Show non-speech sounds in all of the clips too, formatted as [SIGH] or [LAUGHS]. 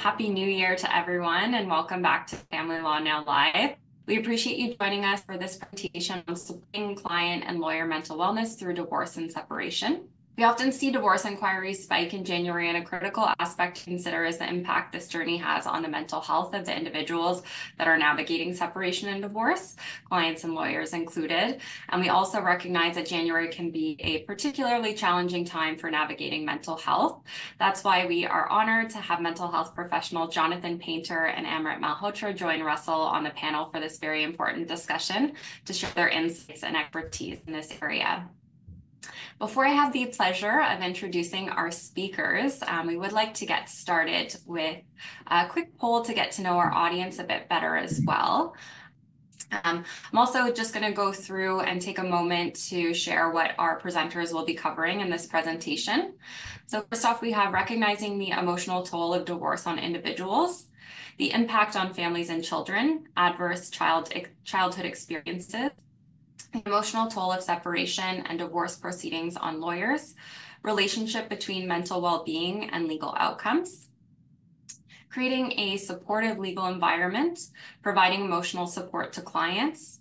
Happy New Year to everyone, and welcome back to Family Law Now Live. We appreciate you joining us for this presentation on supporting client and lawyer mental wellness through divorce and separation. We often see divorce inquiries spike in January, and a critical aspect to consider is the impact this journey has on the mental health of the individuals that are navigating separation and divorce, clients and lawyers included. And we also recognize that January can be a particularly challenging time for navigating mental health. That's why we are honored to have mental health professional Jonathan Paynter and Amrit Malhotra join Russell on the panel for this very important discussion to share their insights and expertise in this area. Before I have the pleasure of introducing our speakers, um, we would like to get started with a quick poll to get to know our audience a bit better as well. Um, I'm also just going to go through and take a moment to share what our presenters will be covering in this presentation. So first off, we have recognizing the emotional toll of divorce on individuals, the impact on families and children, adverse child childhood experiences, emotional toll of separation and divorce proceedings on lawyers, relationship between mental well-being and legal outcomes, creating a supportive legal environment, providing emotional support to clients,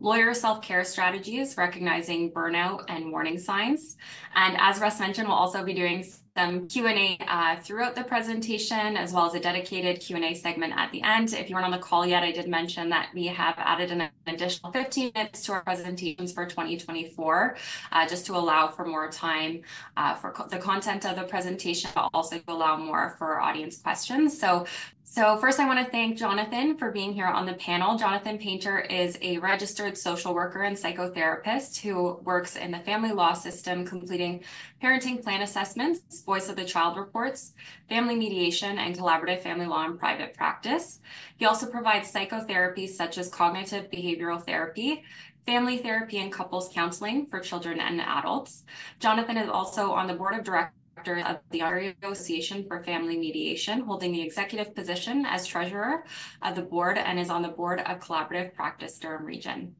lawyer self-care strategies, recognizing burnout and warning signs. And as Russ mentioned, we'll also be doing some Q&A uh, throughout the presentation, as well as a dedicated Q&A segment at the end. If you weren't on the call yet, I did mention that we have added an additional 15 minutes to our presentations for 2024, uh, just to allow for more time uh, for the content of the presentation, but also to allow more for audience questions. So so first, I want to thank Jonathan for being here on the panel. Jonathan Paynter is a registered social worker and psychotherapist who works in the family law system, completing parenting plan assessments, voice of the child reports, family mediation, and collaborative family law and private practice. He also provides psychotherapy such as cognitive behavioral therapy, family therapy, and couples counseling for children and adults. Jonathan is also on the board of directors director of the Ontario Association for Family Mediation, holding the executive position as treasurer of the board and is on the board of Collaborative Practice Durham Region.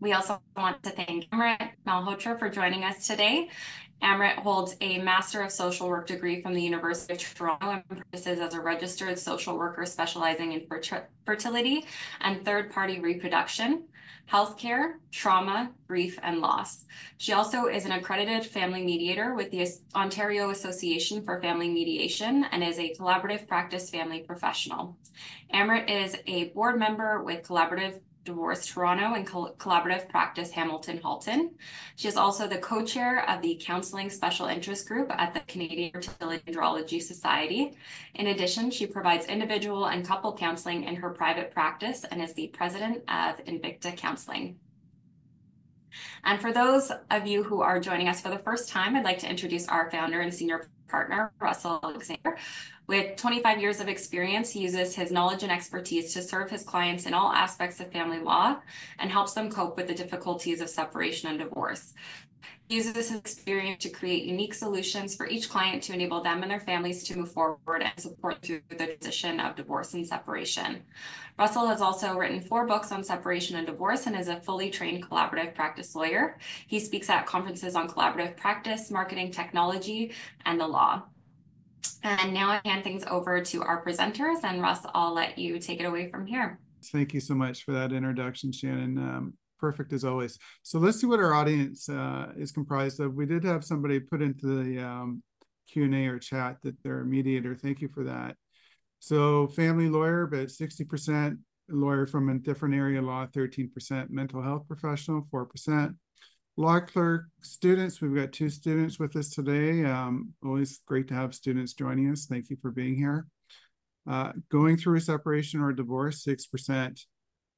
We also want to thank Amrit Malhotra for joining us today. Amrit holds a Master of Social Work degree from the University of Toronto and practices as a registered social worker specializing in fertility and third-party reproduction healthcare, trauma, grief, and loss. She also is an accredited family mediator with the Ontario Association for Family Mediation and is a collaborative practice family professional. Amrit is a board member with Collaborative Divorce Toronto and Collaborative Practice Hamilton Halton. She is also the co-chair of the Counseling Special Interest Group at the Canadian Fertility Andrology Society. In addition, she provides individual and couple counseling in her private practice and is the president of Invicta Counseling. And for those of you who are joining us for the first time, I'd like to introduce our founder and senior partner, Russell Alexander. With 25 years of experience, he uses his knowledge and expertise to serve his clients in all aspects of family law and helps them cope with the difficulties of separation and divorce. Uses his experience to create unique solutions for each client to enable them and their families to move forward and support through the transition of divorce and separation. Russell has also written four books on separation and divorce and is a fully trained collaborative practice lawyer. He speaks at conferences on collaborative practice, marketing technology, and the law. And now I hand things over to our presenters, and Russ, I'll let you take it away from here. Thank you so much for that introduction, Shannon. Um, perfect as always. So let's see what our audience uh, is comprised of. We did have somebody put into the um, Q&A or chat that they're a mediator. Thank you for that. So family lawyer, but 60% lawyer from a different area law, 13% mental health professional, 4% law clerk students. We've got two students with us today. Um, always great to have students joining us. Thank you for being here. Uh, going through a separation or a divorce, 6%,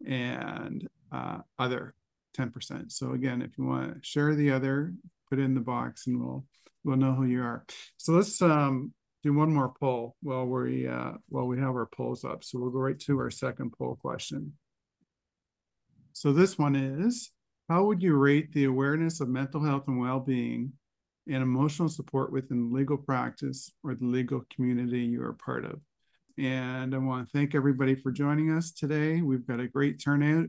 and uh, other, 10%. So again, if you want to share the other, put it in the box and we'll we'll know who you are. So let's um, do one more poll while we uh, while we have our polls up. So we'll go right to our second poll question. So this one is, how would you rate the awareness of mental health and well-being and emotional support within legal practice or the legal community you are part of? And I want to thank everybody for joining us today. We've got a great turnout,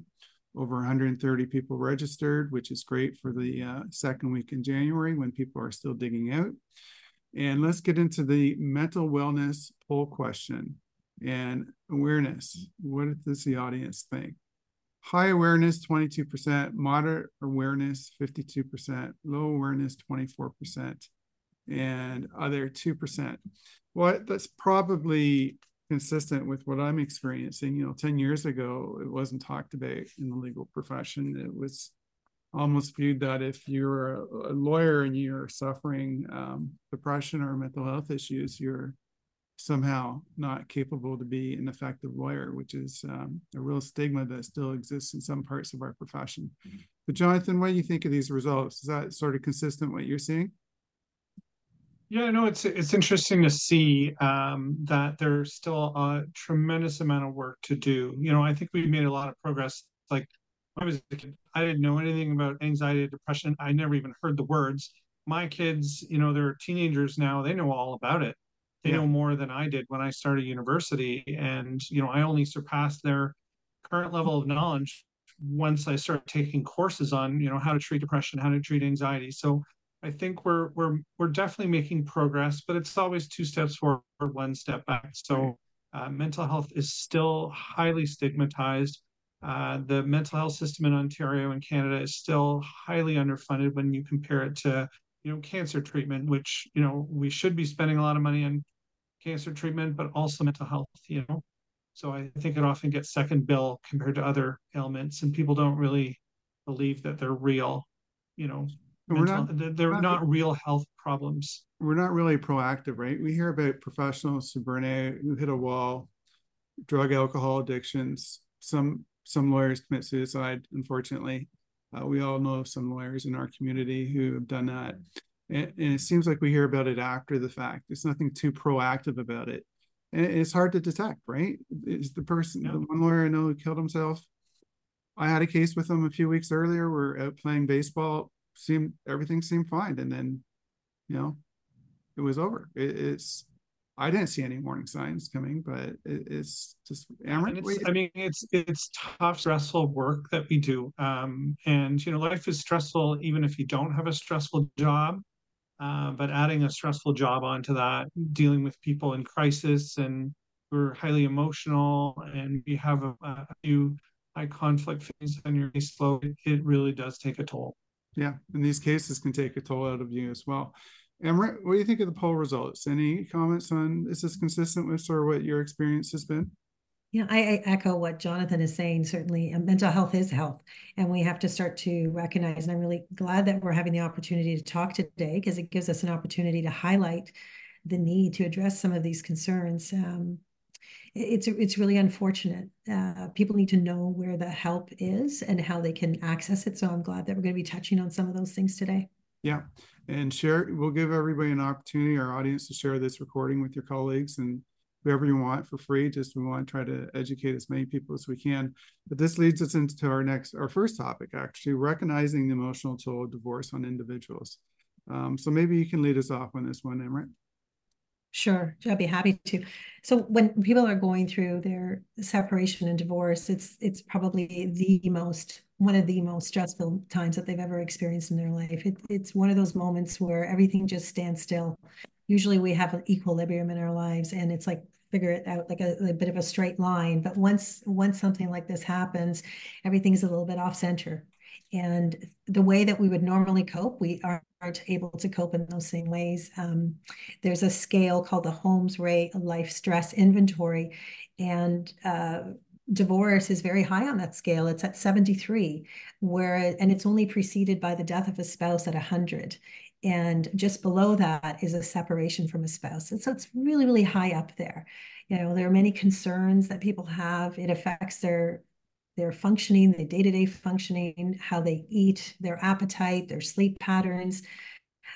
over 130 people registered, which is great for the uh, second week in January when people are still digging out. And let's get into the mental wellness poll question and awareness. What does the audience think? High awareness, 22%, moderate awareness, 52%, low awareness, 24%, and other 2%. Well, that's probably consistent with what I'm experiencing. You know, 10 years ago, it wasn't talked about in the legal profession. It was almost viewed that if you're a, lawyer and you're suffering um, depression or mental health issues, you're somehow not capable to be an effective lawyer, which is um, a real stigma that still exists in some parts of our profession. Mm-hmm. But Jonathan, what do you think of these results? Is that sort of consistent what you're seeing? Yeah, no, it's it's interesting to see um, that there's still a tremendous amount of work to do. You know, I think we've made a lot of progress. Like I was a kid, I didn't know anything about anxiety, depression. I never even heard the words. My kids, you know, they're teenagers now. They know all about it. They yeah. know more than I did when I started university, and you know, I only surpassed their current level of knowledge once I started taking courses on, you know, how to treat depression, how to treat anxiety. So I think we're we're we're definitely making progress, but it's always two steps forward, one step back. So uh, mental health is still highly stigmatized. Uh, the mental health system in Ontario and Canada is still highly underfunded when you compare it to you know cancer treatment, which you know we should be spending a lot of money on cancer treatment, but also mental health. You know, so I think it often gets second bill compared to other ailments, and people don't really believe that they're real. You know, we're not they're not, not real health problems. we're not really proactive right? We hear about professionals who burn out who hit a wall drug alcohol addictions. Some some lawyers commit suicide unfortunately. Uh, we all know some lawyers in our community who have done that. And, and, it seems like we hear about it after the fact. There's nothing too proactive about it. And it's hard to detect right? Is the person yeah. the one lawyer i know who killed himself. I had a case with him a few weeks earlier. We're out playing baseball seemed everything seemed fine, and then you know it was over. It, it's I didn't see any warning signs coming, but it, it's just I mean, it's it's tough, stressful work that we do, um, and you know, life is stressful even if you don't have a stressful job. Uh, but adding a stressful job onto that, dealing with people in crisis, and we're highly emotional, and we have a, a few high conflict things on your caseload, it, it really does take a toll. Yeah, and these cases can take a toll out of you as well. And what do you think of the poll results? Any comments on is this consistent with sort of what your experience has been? Yeah, I, I echo what Jonathan is saying. Certainly, mental health is health, and we have to start to recognize. And I'm really glad that we're having the opportunity to talk today because it gives us an opportunity to highlight the need to address some of these concerns. Um, it's it's really unfortunate. Uh, people need to know where the help is and how they can access it. So I'm glad that we're going to be touching on some of those things today. Yeah, and share. We'll give everybody an opportunity, our audience, to share this recording with your colleagues and whoever you want for free. Just we want to try to educate as many people as we can. But this leads us into our next, our first topic, actually, recognizing the emotional toll of divorce on individuals. Um, so maybe you can lead us off on this one, Amrit. Sure, I'd be happy to. So when people are going through their separation and divorce, it's it's probably the most one of the most stressful times that they've ever experienced in their life. It, it's one of those moments where everything just stands still. Usually we have an equilibrium in our lives, and it's like figure it out like a, a bit of a straight line. But once once something like this happens, everything's a little bit off center and the way that we would normally cope, we aren't able to cope in those same ways. Um, there's a scale called the Holmes Rahe Life Stress Inventory, and uh, divorce is very high on that scale. It's at 73, where and it's only preceded by the death of a spouse at 100. And just below that is a separation from a spouse. And so it's really, really high up there. You know, there are many concerns that people have. It affects their their functioning, their day-to-day functioning, how they eat, their appetite, their sleep patterns,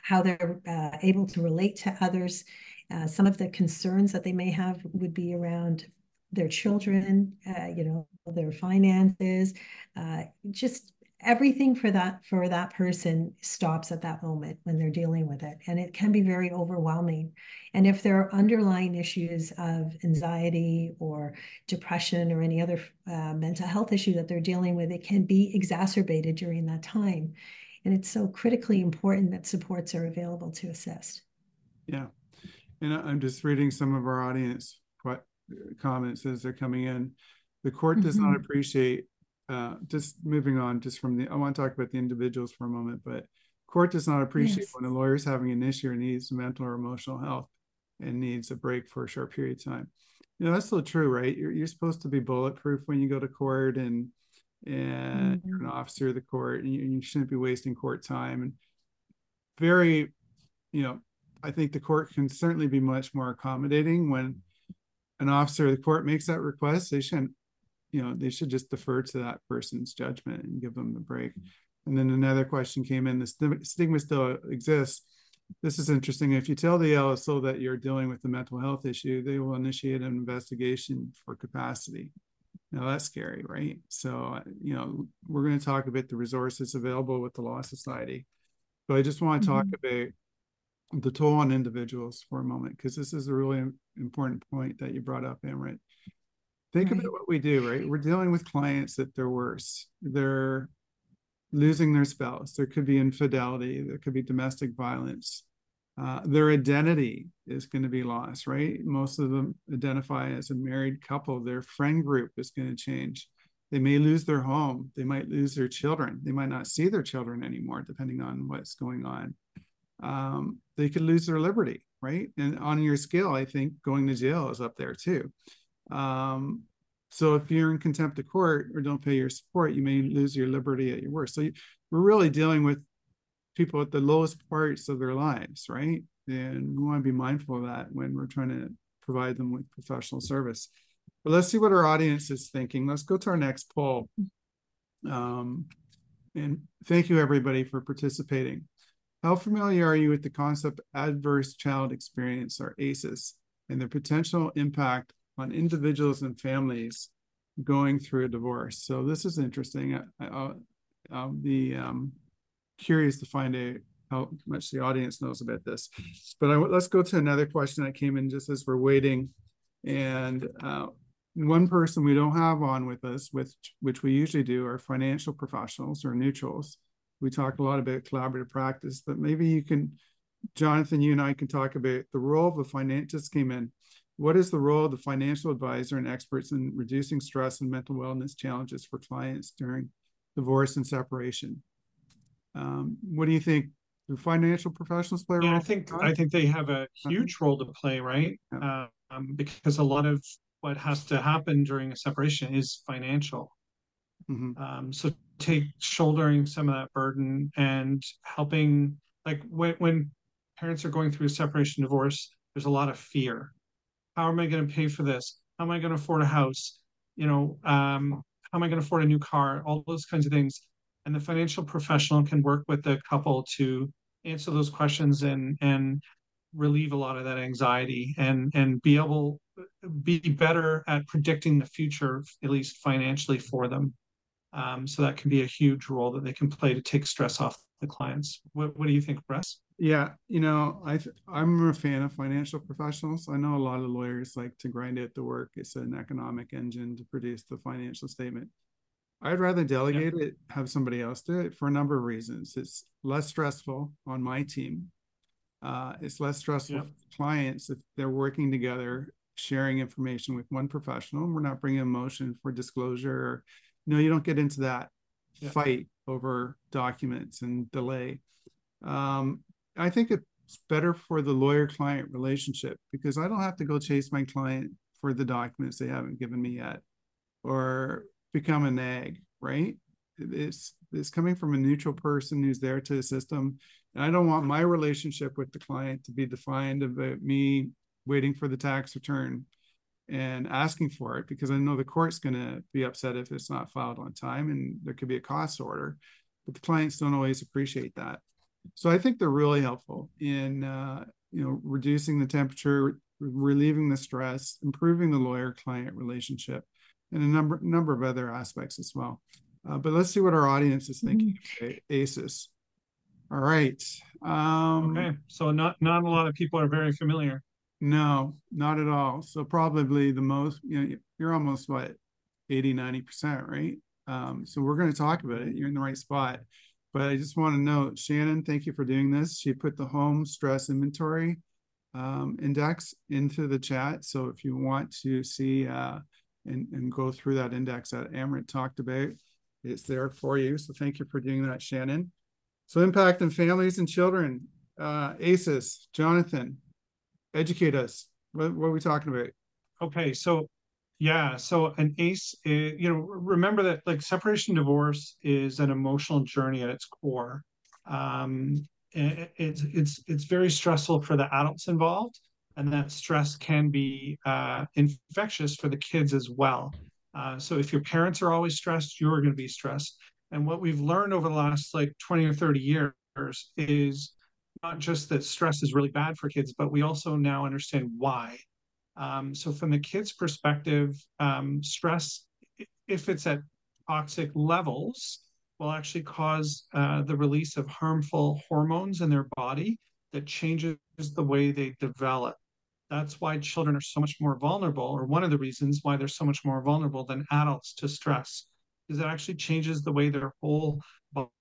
how they're uh, able to relate to others. Uh, some of the concerns that they may have would be around their children, uh, you know, their finances, uh, just everything for that for that person stops at that moment when they're dealing with it and it can be very overwhelming and if there are underlying issues of anxiety or depression or any other uh, mental health issue that they're dealing with it can be exacerbated during that time and it's so critically important that supports are available to assist Yeah. And I'm just reading some of our audience what comments as they're coming in. The court does mm-hmm. not appreciate uh, just moving on just from the I want to talk about the individuals for a moment, but court does not appreciate yes. when a lawyer is having an issue or needs mental or emotional health and needs a break for a short period of time. You know, that's so true, right? You're, you're supposed to be bulletproof when you go to court and and mm-hmm. you're an officer of the court and you, you shouldn't be wasting court time and very, you know, I think the court can certainly be much more accommodating when an officer of the court makes that request. They shouldn't, you know, they should just defer to that person's judgment and give them the break. And then another question came in: the stigma still exists. This is interesting. If you tell the LSO that you're dealing with a mental health issue, they will initiate an investigation for capacity. Now that's scary, right? So, you know, we're going to talk about the resources available with the Law Society, but I just want to talk mm-hmm. about the toll on individuals for a moment because this is a really important point that you brought up, Amrit. Think right. about what we do, right? We're dealing with clients that they're worse. They're losing their spouse. There could be infidelity. There could be domestic violence. Uh, their identity is going to be lost, right? Most of them identify as a married couple. Their friend group is going to change. They may lose their home. They might lose their children. They might not see their children anymore, depending on what's going on um, they could lose their liberty, right? And on your scale, I think going to jail is up there too. Um, so if you're in contempt of court or don't pay your support, you may lose your liberty at your worst. So you, we're really dealing with people at the lowest parts of their lives, right? And we want to be mindful of that when we're trying to provide them with professional service. But let's see what our audience is thinking. Let's go to our next poll. Um, and thank you everybody for participating. How familiar are you with the concept adverse child experience or ACEs and the potential impact on individuals and families going through a divorce? So this is interesting. I, will I'll be um, curious to find out how much the audience knows about this. But I, let's go to another question that came in just as we're waiting. And uh, one person we don't have on with us, with which we usually do, are financial professionals or neutrals we talked a lot about collaborative practice, but maybe you can, Jonathan, you and I can talk about the role of the financial came in. What is the role of the financial advisor and experts in reducing stress and mental wellness challenges for clients during divorce and separation? Um, what do you think? Do financial professionals play a yeah, role? I think I think they have a huge role to play, right? Yeah. Um, because a lot of what has to happen during a separation is financial. Mm-hmm. Um, so take shouldering some of that burden and helping like when, when parents are going through a separation divorce there's a lot of fear how am i going to pay for this? How am i going to afford a house? You know um, how am i going to afford a new car? All those kinds of things. And the financial professional can work with the couple to answer those questions and and relieve a lot of that anxiety and and be able be better at predicting the future at least financially for them. Um, so that can be a huge role that they can play to take stress off the clients. What, what do you think, Russ? Yeah, you know, I I'm a fan of financial professionals. I know a lot of lawyers like to grind out the work. It's an economic engine to produce the financial statement. I'd rather delegate yeah. it, have somebody else do it for a number of reasons. It's less stressful on my team. Uh, it's less stressful yeah. for clients if they're working together, sharing information with one professional. We're not bringing emotion for disclosure or no, you don't get into that yeah. fight over documents and delay. Um, I think it's better for the lawyer client relationship because I don't have to go chase my client for the documents they haven't given me yet or become a nag, right? It's it's coming from a neutral person who's there to assist them. And I don't want my relationship with the client to be defined about me waiting for the tax return and asking for it because I know the court's going to be upset if it's not filed on time and there could be a cost order. But the clients don't always appreciate that. So I think they're really helpful in uh, you know reducing the temperature, relieving the stress, improving the lawyer-client relationship, and a number number of other aspects as well. Uh, but let's see what our audience is thinking. Mm-hmm. ACEs. All right. Um, okay. So not not a lot of people are very familiar. No, not at all. So probably the most, you know, you're almost what 80, 90%, right? Um, so we're going to talk about it. You're in the right spot. But I just want to note, Shannon, thank you for doing this. She put the home stress inventory um, index into the chat. So if you want to see uh, and, and go through that index that Amrit talked about, it's there for you. So thank you for doing that, Shannon. So impact on families and children. Uh, ACEs, Jonathan, educate us. What, what are we talking about? Okay, so yeah, so an ACE, is, you know, remember that like separation divorce is an emotional journey at its core. Um, it, it's it's it's very stressful for the adults involved, and that stress can be uh, infectious for the kids as well. Uh, so if your parents are always stressed, you're going to be stressed. And what we've learned over the last like 20 or 30 years is not just that stress is really bad for kids, but we also now understand why. Um, so from the kids' perspective, um, stress, if it's at toxic levels, will actually cause uh, the release of harmful hormones in their body that changes the way they develop. That's why children are so much more vulnerable, or one of the reasons why they're so much more vulnerable than adults to stress, is it actually changes the way their whole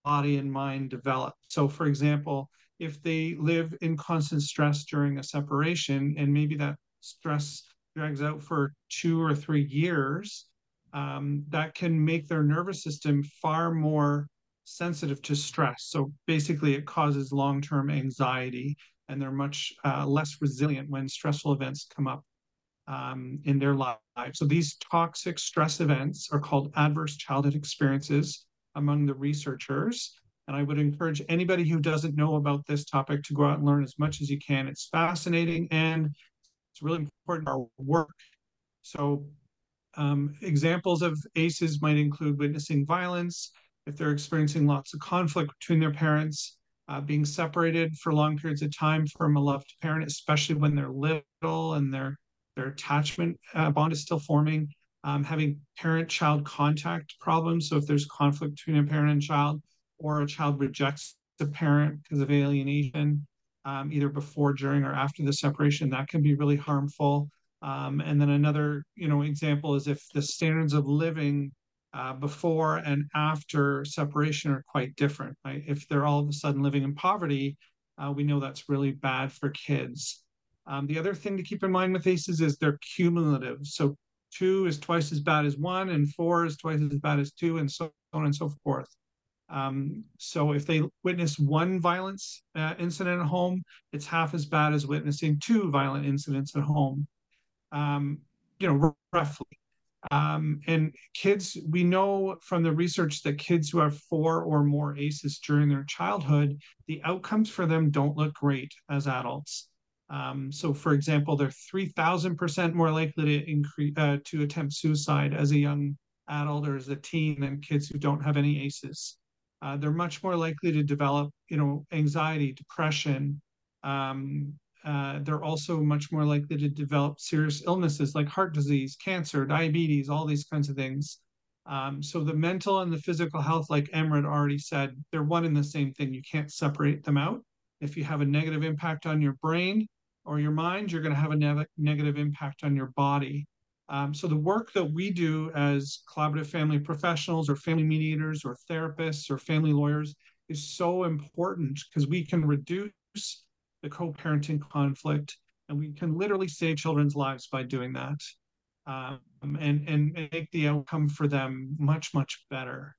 body and mind develop. So, for example, if they live in constant stress during a separation, and maybe that stress drags out for two or three years, um, that can make their nervous system far more sensitive to stress. So basically, it causes long term anxiety, and they're much uh, less resilient when stressful events come up um, in their lives. So these toxic stress events are called adverse childhood experiences among the researchers. And I would encourage anybody who doesn't know about this topic to go out and learn as much as you can. It's fascinating and it's really important our work. So um, examples of ACEs might include witnessing violence, if they're experiencing lots of conflict between their parents, uh, being separated for long periods of time from a loved parent, especially when they're little and their their attachment uh, bond is still forming, um, having parent-child contact problems. So if there's conflict between a parent and child, or a child rejects the parent because of alienation, um, either before, during, or after the separation, that can be really harmful. Um, and then another, you know, example is if the standards of living uh, before and after separation are quite different. Right? If they're all of a sudden living in poverty, uh, we know that's really bad for kids. Um, the other thing to keep in mind with ACEs is they're cumulative. So two is twice as bad as one, and four is twice as bad as two, and so on and so forth. Um, so if they witness one violence uh, incident at home, it's half as bad as witnessing two violent incidents at home um, you know, roughly. Um, and kids, we know from the research that kids who have four or more ACEs during their childhood, the outcomes for them don't look great as adults. Um, so, for example, they're 3,000% more likely to increase uh, to attempt suicide as a young adult or as a teen than kids who don't have any ACEs. Uh, they're much more likely to develop, you know, anxiety, depression, um, uh, they're also much more likely to develop serious illnesses like heart disease, cancer, diabetes, all these kinds of things. Um, so the mental and the physical health, like Amrit already said, they're one and the same thing. You can't separate them out. If you have a negative impact on your brain or your mind, you're going to have a ne- negative impact on your body. Um, so the work that we do as collaborative family professionals or family mediators or therapists or family lawyers is so important because we can reduce the co-parenting conflict, and we can literally save children's lives by doing that, um, and and make the outcome for them much much better.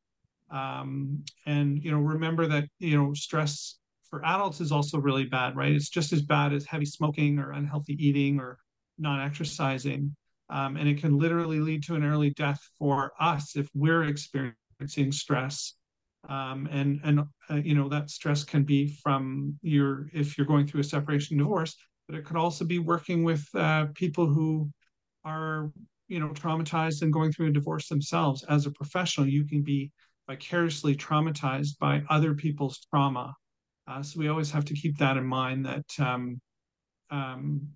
Um, and you know, remember that you know stress for adults is also really bad, right? It's just as bad as heavy smoking or unhealthy eating or not exercising. Um, and it can literally lead to an early death for us if we're experiencing stress. Um, and and uh, you know that stress can be from your if you're going through a separation divorce but it could also be working with uh, people who are you know traumatized and going through a divorce themselves. As a professional you can be vicariously traumatized by other people's trauma. Uh, so we always have to keep that in mind that um, um,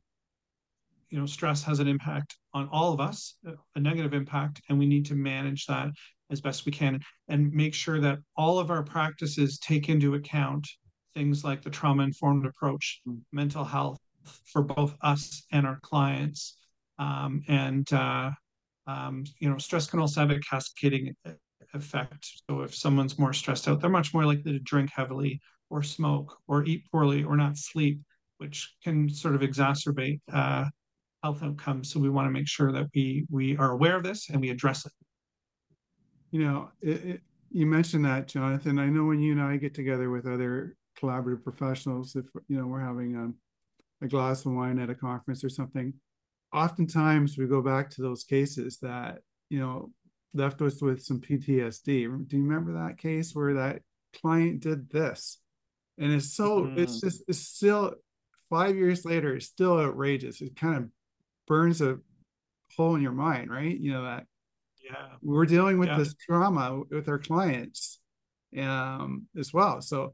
you know stress has an impact on all of us a negative impact and we need to manage that as best we can and make sure that all of our practices take into account things like the trauma informed approach, mm. mental health for both us and our clients. Um, and, uh, um, you know, stress can also have a cascading effect. So if someone's more stressed out, they're much more likely to drink heavily or smoke or eat poorly or not sleep, which can sort of exacerbate uh, health outcomes. So we want to make sure that we we are aware of this and we address it. You know, it, it, you mentioned that, Jonathan. I know when you and I get together with other collaborative professionals, if you know we're having a, a glass of wine at a conference or something, oftentimes we go back to those cases that you know left us with some PTSD. Do you remember that case where that client did this? And it's so mm. it's just it's still five years later, it's still outrageous. It kind of burns a hole in your mind, right? You know that yeah we're dealing with yeah. this trauma with our clients um as well. So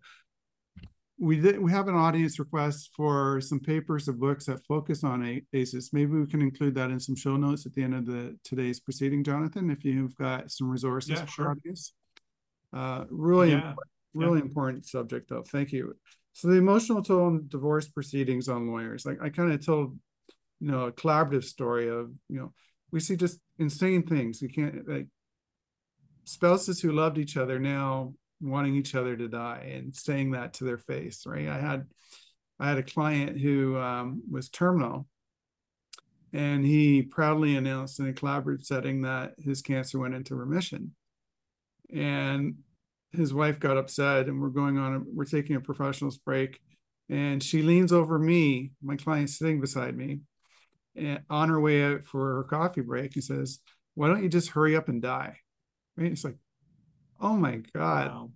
we did we have an audience request for some papers or books that focus on ACEs. Maybe we can include that in some show notes at the end of the today's proceeding, Jonathan, if you've got some resources yeah, sure. audience. Uh, really, yeah. important, really yeah. important subject though. Thank you. So the emotional toll on divorce proceedings on lawyers. Like I kind of told, you know, a collaborative story of, you know, we see just insane things. You can't like spouses who loved each other now wanting each other to die and saying that to their face right i had i had a client who um, was terminal and he proudly announced in a collaborative setting that his cancer went into remission and his wife got upset and we're going on a, we're taking a professionals break and she leans over me my client sitting beside me on her way out for her coffee break and says why don't you just hurry up and die? Right it's like oh my god. Wow.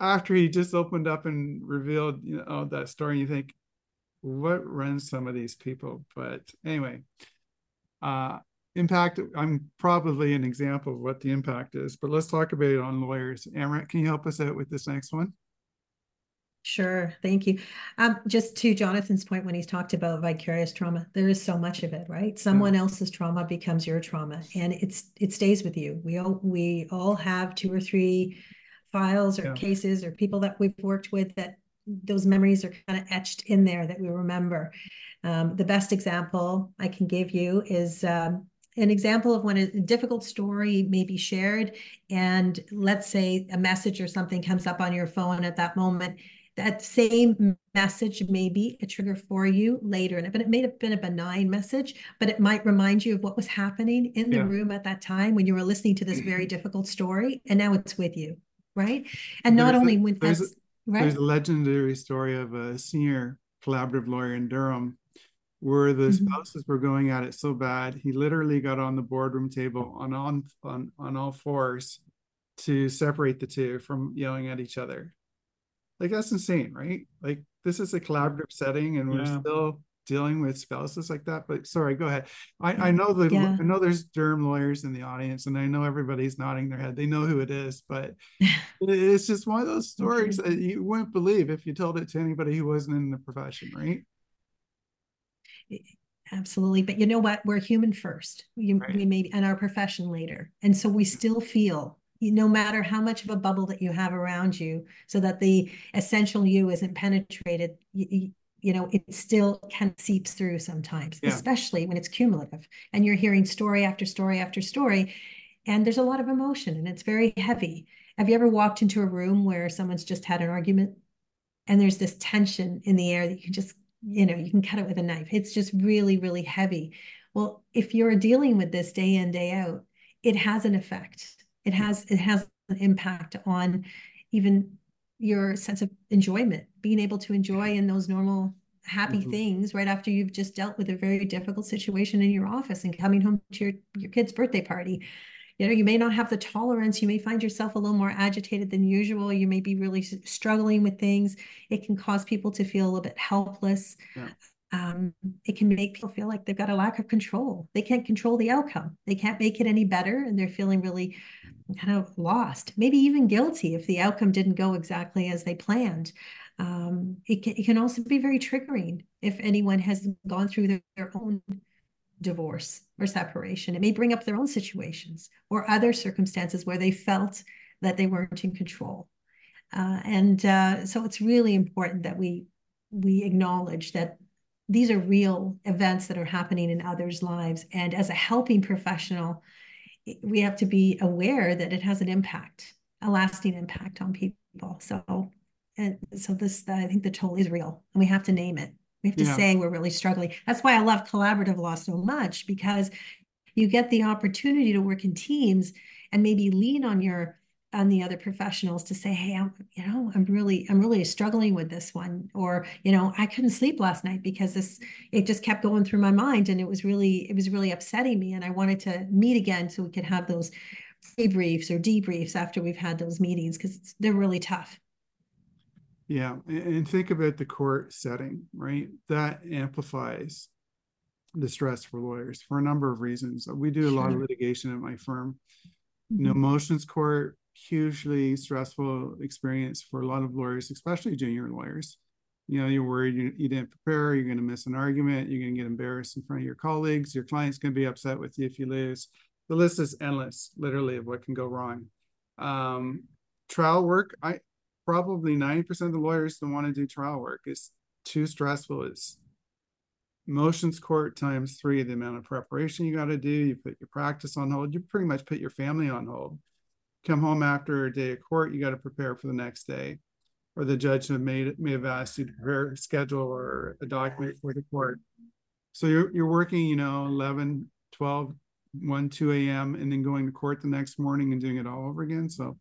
after he just opened up and revealed you know that story you think what runs some of these people? But anyway uh impact i'm probably an example of what the impact is but let's talk about it on lawyers. Amrit, can you help us out with this next one Sure, thank you. Um, just to Jonathan's point when he's talked about vicarious trauma, there is so much of it, right? Someone yeah. else's trauma becomes your trauma, and it's it stays with you. We all we all have two or three files or yeah. cases or people that we've worked with that those memories are kind of etched in there that we remember. Um, the best example I can give you is um, an example of when a difficult story may be shared, and let's say a message or something comes up on your phone at that moment that same message may be a trigger for you later. But it may have been a benign message, but it might remind you of what was happening in the yeah. room at that time when you were listening to this very difficult story. And now it's with you. Right. And not only when there's, a, right? there's a legendary story of a senior collaborative lawyer in Durham where the mm-hmm. spouses were going at it so bad he literally got on the boardroom table on on on, on all fours to separate the two from yelling at each other like that's insane, right? Like this is a collaborative setting, and we're yeah. still dealing with spouses like that. But sorry, go ahead. I, I mm, know the yeah. I know there's Durham lawyers in the audience, and I know everybody's nodding their head. They know who it is, but [LAUGHS] it's just one of those stories mm-hmm. that you wouldn't believe if you told it to anybody who wasn't in the profession, right? Absolutely. But you know what? We're human first. We, right. we may and our profession later. And so we mm-hmm. still feel no matter how much of a bubble that you have around you so that the essential you isn't penetrated you, you know it still kind of seeps through sometimes yeah. especially when it's cumulative and you're hearing story after story after story and there's a lot of emotion and it's very heavy. Have you ever walked into a room where someone's just had an argument and there's this tension in the air that you can just you know you can cut it with a knife? It's just really really heavy. Well if you're dealing with this day in day out it has an effect it has it has an impact on even your sense of enjoyment being able to enjoy in those normal happy mm-hmm. things right after you've just dealt with a very difficult situation in your office and coming home to your, your kid's birthday party. You know you may not have the tolerance. You may find yourself a little more agitated than usual. You may be really struggling with things. It can cause people to feel a little bit helpless. Yeah. Um, it can make people feel like they've got a lack of control they can't control the outcome they can't make it any better and they're feeling really kind of lost, maybe even guilty if the outcome didn't go exactly as they planned. Um, it, can, it can also be very triggering if anyone has gone through their, their own divorce or separation. It may bring up their own situations or other circumstances where they felt that they weren't in control. Uh, and uh, so it's really important that we we acknowledge that these are real events that are happening in others' lives. And as a helping professional, we have to be aware that it has an impact, a lasting impact on people. So, and so this, I think the toll is real, and we have to name it. We have to Yeah. say we're really struggling. That's why I love collaborative law so much because you get the opportunity to work in teams and maybe lean on your on the other professionals to say, hey, I'm, you know, I'm really, I'm really struggling with this one, or you know, I couldn't sleep last night because this, it just kept going through my mind, and it was really, it was really upsetting me, and I wanted to meet again so we could have those debriefs or debriefs after we've had those meetings because they're really tough. Yeah, and think about the court setting, right? That amplifies the stress for lawyers for a number of reasons. We do a lot of litigation at my firm. You know, Mhm. motions court, hugely stressful experience for a lot of lawyers, especially junior lawyers. You know, you're worried you, you didn't prepare, you're going to miss an argument, you're going to get embarrassed in front of your colleagues, your client's going to be upset with you if you lose. The list is endless, literally, of what can go wrong. Um, trial work, I probably 90% of the lawyers don't want to do trial work. It's too stressful. It's motions court times three the amount of preparation you got to do. You put your practice on hold. You pretty much put your family on hold. Come home after a day of court, you got to prepare for the next day. Or the judge made may have asked you to prepare a schedule or a document for the court. So you're you're working, you know, 11, 12, 1, 2 a.m. and then going to court the next morning and doing it all over again. So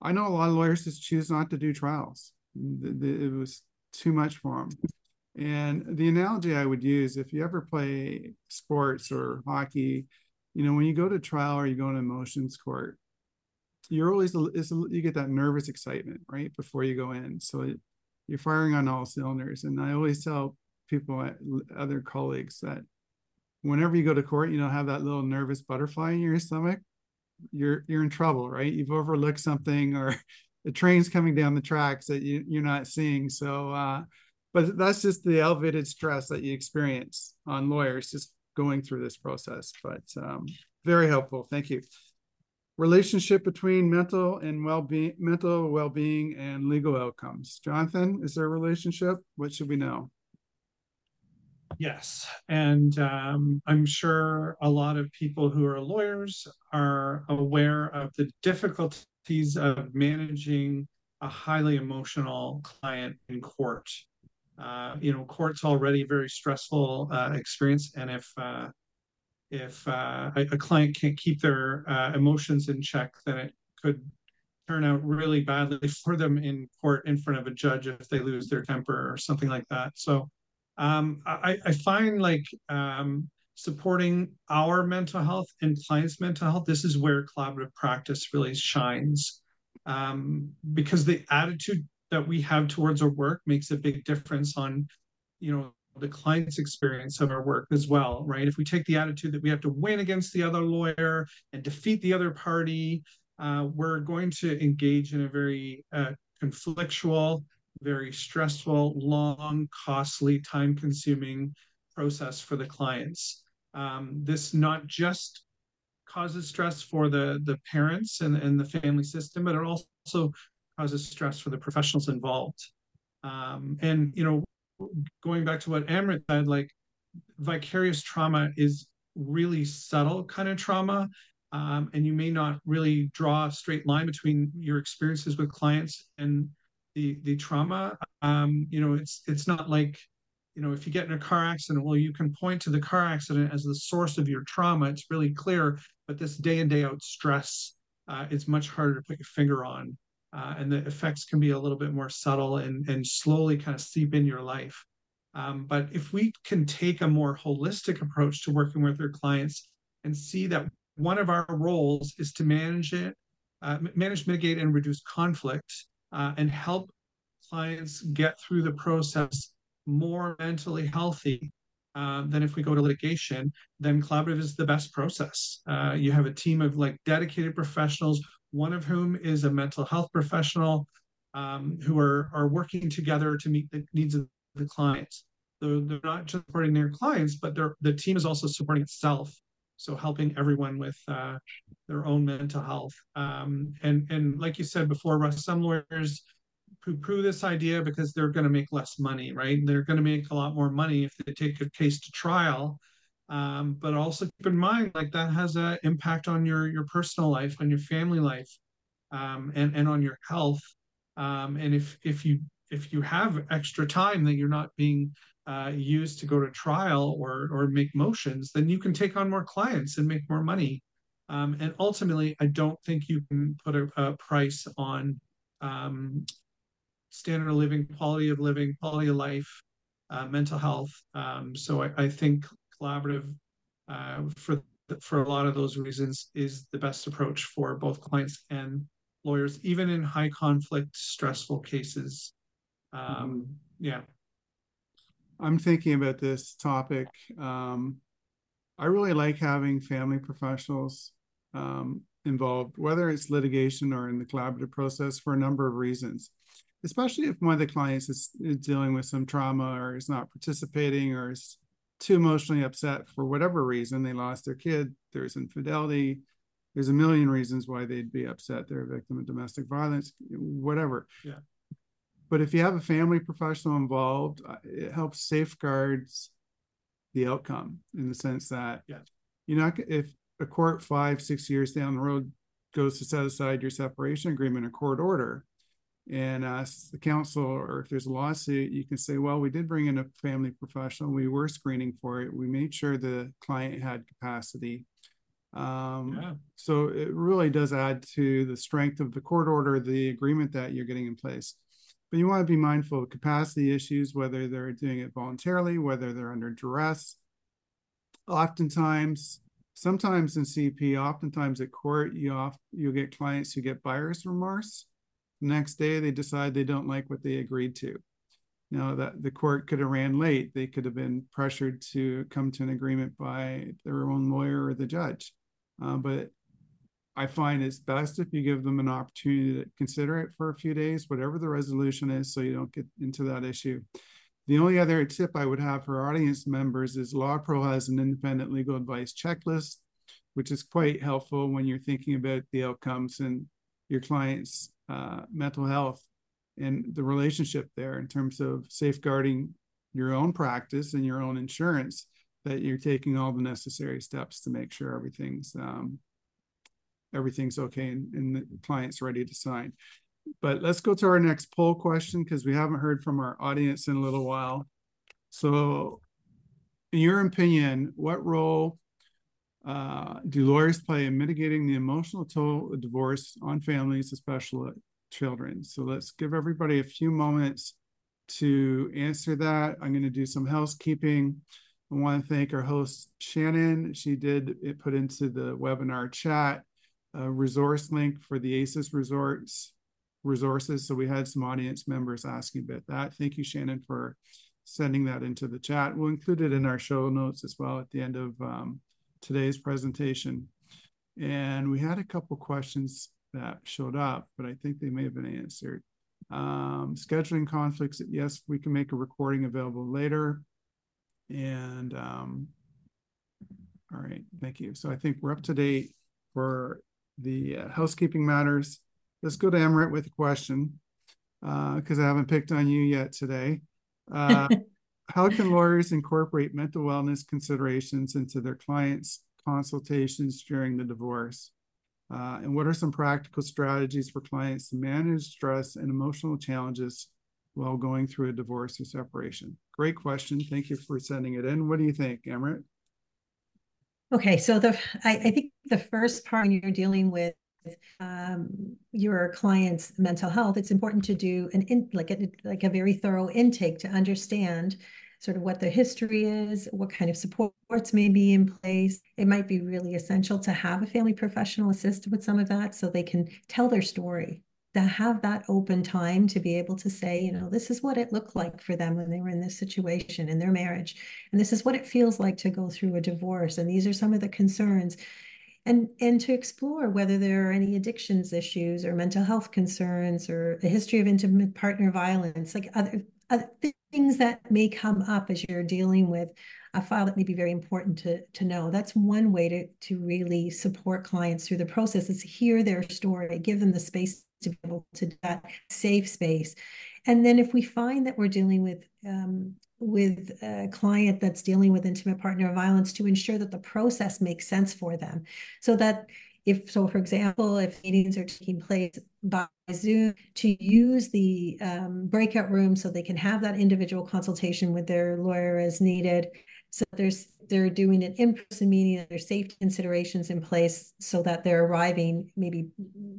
I know a lot of lawyers just choose not to do trials. It was too much for them. And the analogy I would use if you ever play sports or hockey, you know, when you go to trial or you go to motions court, you're always it's, you get that nervous excitement right before you go in. So it, you're firing on all cylinders. And I always tell people, other colleagues, that whenever you go to court, you know, have that little nervous butterfly in your stomach. You're you're in trouble, right? You've overlooked something, or [LAUGHS] the train's coming down the tracks that you, you're not seeing. So uh, but that's just the elevated stress that you experience on lawyers just going through this process but um, very helpful thank you relationship between mental and well-being mental well-being and legal outcomes. Jonathan is there a relationship? What should we know? Yes, and um, I'm sure a lot of people who are lawyers are aware of the difficulties of managing a highly emotional client in court. Uh, you know, court's already a very stressful uh, experience, and if uh, if uh, a, a, client can't keep their uh, emotions in check, then it could turn out really badly [LAUGHS] for them in court in front of a judge if they lose their temper or something like that. So um, I, I, find like um, supporting our mental health and clients' mental health. This is where collaborative practice really shines um, because the attitude that we have towards our work makes a big difference on, you know, the client's experience of our work as well, right? If we take the attitude that we have to win against the other lawyer and defeat the other party, uh, we're going to engage in a very uh, conflictual, very stressful, long, costly, time consuming process for the clients. Um, this not just causes stress for the, the parents and, and the family system, but it also causes stress for the professionals involved. Um, and, you know, going back to what Amrit said, like vicarious trauma is really subtle kind of trauma. Um, and you may not really draw a straight line between your experiences with clients and the the trauma. Um, you know, it's it's not like, you know, if you get in a car accident, well, you can point to the car accident as the source of your trauma. It's really clear. But this day in day out stress uh, is much harder to put your finger on uh, and the effects can be a little bit more subtle and, and slowly kind of seep in your life. Um, but if we can take a more holistic approach to working with our clients and see that one of our roles is to manage it, uh, manage, mitigate, and reduce conflict, uh, and help clients get through the process more mentally healthy uh, than if we go to litigation, then collaborative is the best process. Uh, you have a team of like dedicated professionals one of whom is a mental health professional um, who are, are working together to meet the needs of the clients. So they're not just supporting their clients, but the team is also supporting itself. So helping everyone with uh, their own mental health. Um, and, and like you said before, Russ, some lawyers poo-poo this idea because they're going to make less money, right? They're going to make a lot more money if they take a case to trial um, but also keep in mind like that has an impact on your your personal life on your family life um, and and on your health um, and if if you if you have extra time that you're not being uh, used to go to trial or or make motions, then you can take on more clients and make more money. Um, and ultimately, I don't think you can put a, a price on um, standard of living, quality of living, quality of life, uh, mental health. Um, so I, I, think collaborative uh, for for a lot of those reasons is the best approach for both clients and lawyers, even in high conflict, stressful cases. Um, mm-hmm. Yeah. I'm thinking about this topic. Um, I really like having family professionals um, involved, whether it's litigation or in the collaborative process, for a number of reasons. Especially if one of the clients is, is dealing with some trauma or is not participating or is too emotionally upset for whatever reason. They lost their kid, there's infidelity, there's a million reasons why they'd be upset. They're a victim of domestic violence, whatever. Yeah. But if you have a family professional involved, uh, it helps safeguards the outcome in the sense that yeah. you know if a court five six years down the road goes to set aside your separation agreement or court order and asks the council, or if there's a lawsuit you can say well we did bring in a family professional we were screening for it we made sure the client had capacity um, yeah. so it really does add to the strength of the court order the agreement that you're getting in place but you want to be mindful of capacity issues, whether they're doing it voluntarily, whether they're under duress. Oftentimes, sometimes in CP, oftentimes at court, you off, you'll get clients who get buyer's remorse. Next day, they decide they don't like what they agreed to. Now that the court could have ran late, they could have been pressured to come to an agreement by their own lawyer or the judge. Uh, but I find it's best if you give them an opportunity to consider it for a few days, whatever the resolution is, so you don't get into that issue. The only other tip I would have for audience members is LawPro has an independent legal advice checklist, which is quite helpful when you're thinking about the outcomes and your client's uh, mental health and the relationship there in terms of safeguarding your own practice and your own insurance that you're taking all the necessary steps to make sure everything's um, everything's okay and, and the client's ready to sign. But let's go to our next poll question because we haven't heard from our audience in a little while. So, in your opinion, what role uh, do lawyers play in mitigating the emotional toll of divorce on families, especially children? So, let's give everybody a few moments to answer that. I'm going to do some housekeeping. I want to thank our host, Shannon. She did it put into the webinar chat a resource link for the ACES resorts resources. So we had some audience members asking about that. Thank you, Shannon, for sending that into the chat. We'll include it in our show notes as well at the end of um, today's presentation. And we had a couple questions that showed up, but I think they may have been answered. Um, scheduling conflicts, yes, we can make a recording available later. And um, all right, thank you. So I think we're up to date for the uh, housekeeping matters. Let's go to Amrit with a question because uh, I haven't picked on you yet today. Uh, [LAUGHS] how can lawyers incorporate mental wellness considerations into their clients' consultations during the divorce? Uh, and what are some practical strategies for clients to manage stress and emotional challenges while going through a divorce or separation? Great question. Thank you for sending it in. What do you think, Amrit? Okay, so the I, I think the first part when you're dealing with um, your client's mental health, it's important to do an in, like a like a very thorough intake to understand sort of what their history is, what kind of supports may be in place. It might be really essential to have a family professional assist with some of that so they can tell their story to have that open time to be able to say, you know, this is what it looked like for them when they were in this situation in their marriage. And this is what it feels like to go through a divorce. And these are some of the concerns. And, and to explore whether there are any addictions issues or mental health concerns or a history of intimate partner violence, like other, other things that may come up as you're dealing with a file that may be very important to, to know. That's one way to, to really support clients through the process is hear their story, give them the space to be able to that safe space. And then if we find that we're dealing with um, with a client that's dealing with intimate partner violence, to ensure that the process makes sense for them, so that if so, for example, if meetings are taking place by Zoom, to use the um, breakout room so they can have that individual consultation with their lawyer as needed. So there's they're doing an in-person meeting, there's safety considerations in place so that they're arriving maybe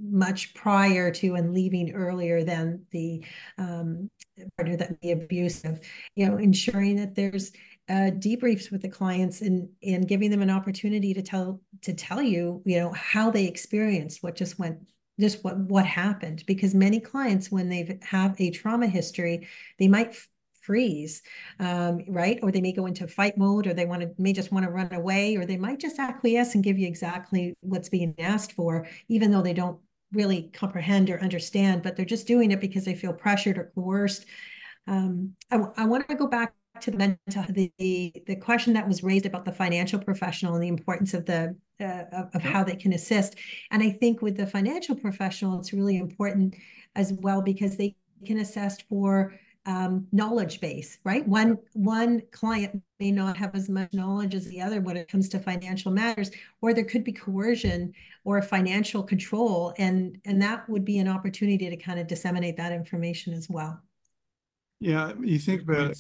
much prior to and leaving earlier than the um, partner that may be abusive. You know, ensuring that there's uh, debriefs with the clients and and giving them an opportunity to tell to tell you you know how they experienced what just went just what what happened because many clients when they have a trauma history they might freeze um, right? Or they may go into fight mode or they want to may just want to run away or they might just acquiesce and give you exactly what's being asked for even though they don't really comprehend or understand but they're just doing it because they feel pressured or coerced. Um, I, I want to go back to the mental the, the question that was raised about the financial professional and the importance of the uh, of, of how they can assist. And i think with the financial professional it's really important as well because they can assess for um, knowledge base right one one client may not have as much knowledge as the other when it comes to financial matters or there could be coercion or financial control and and that would be an opportunity to kind of disseminate that information as well yeah you think about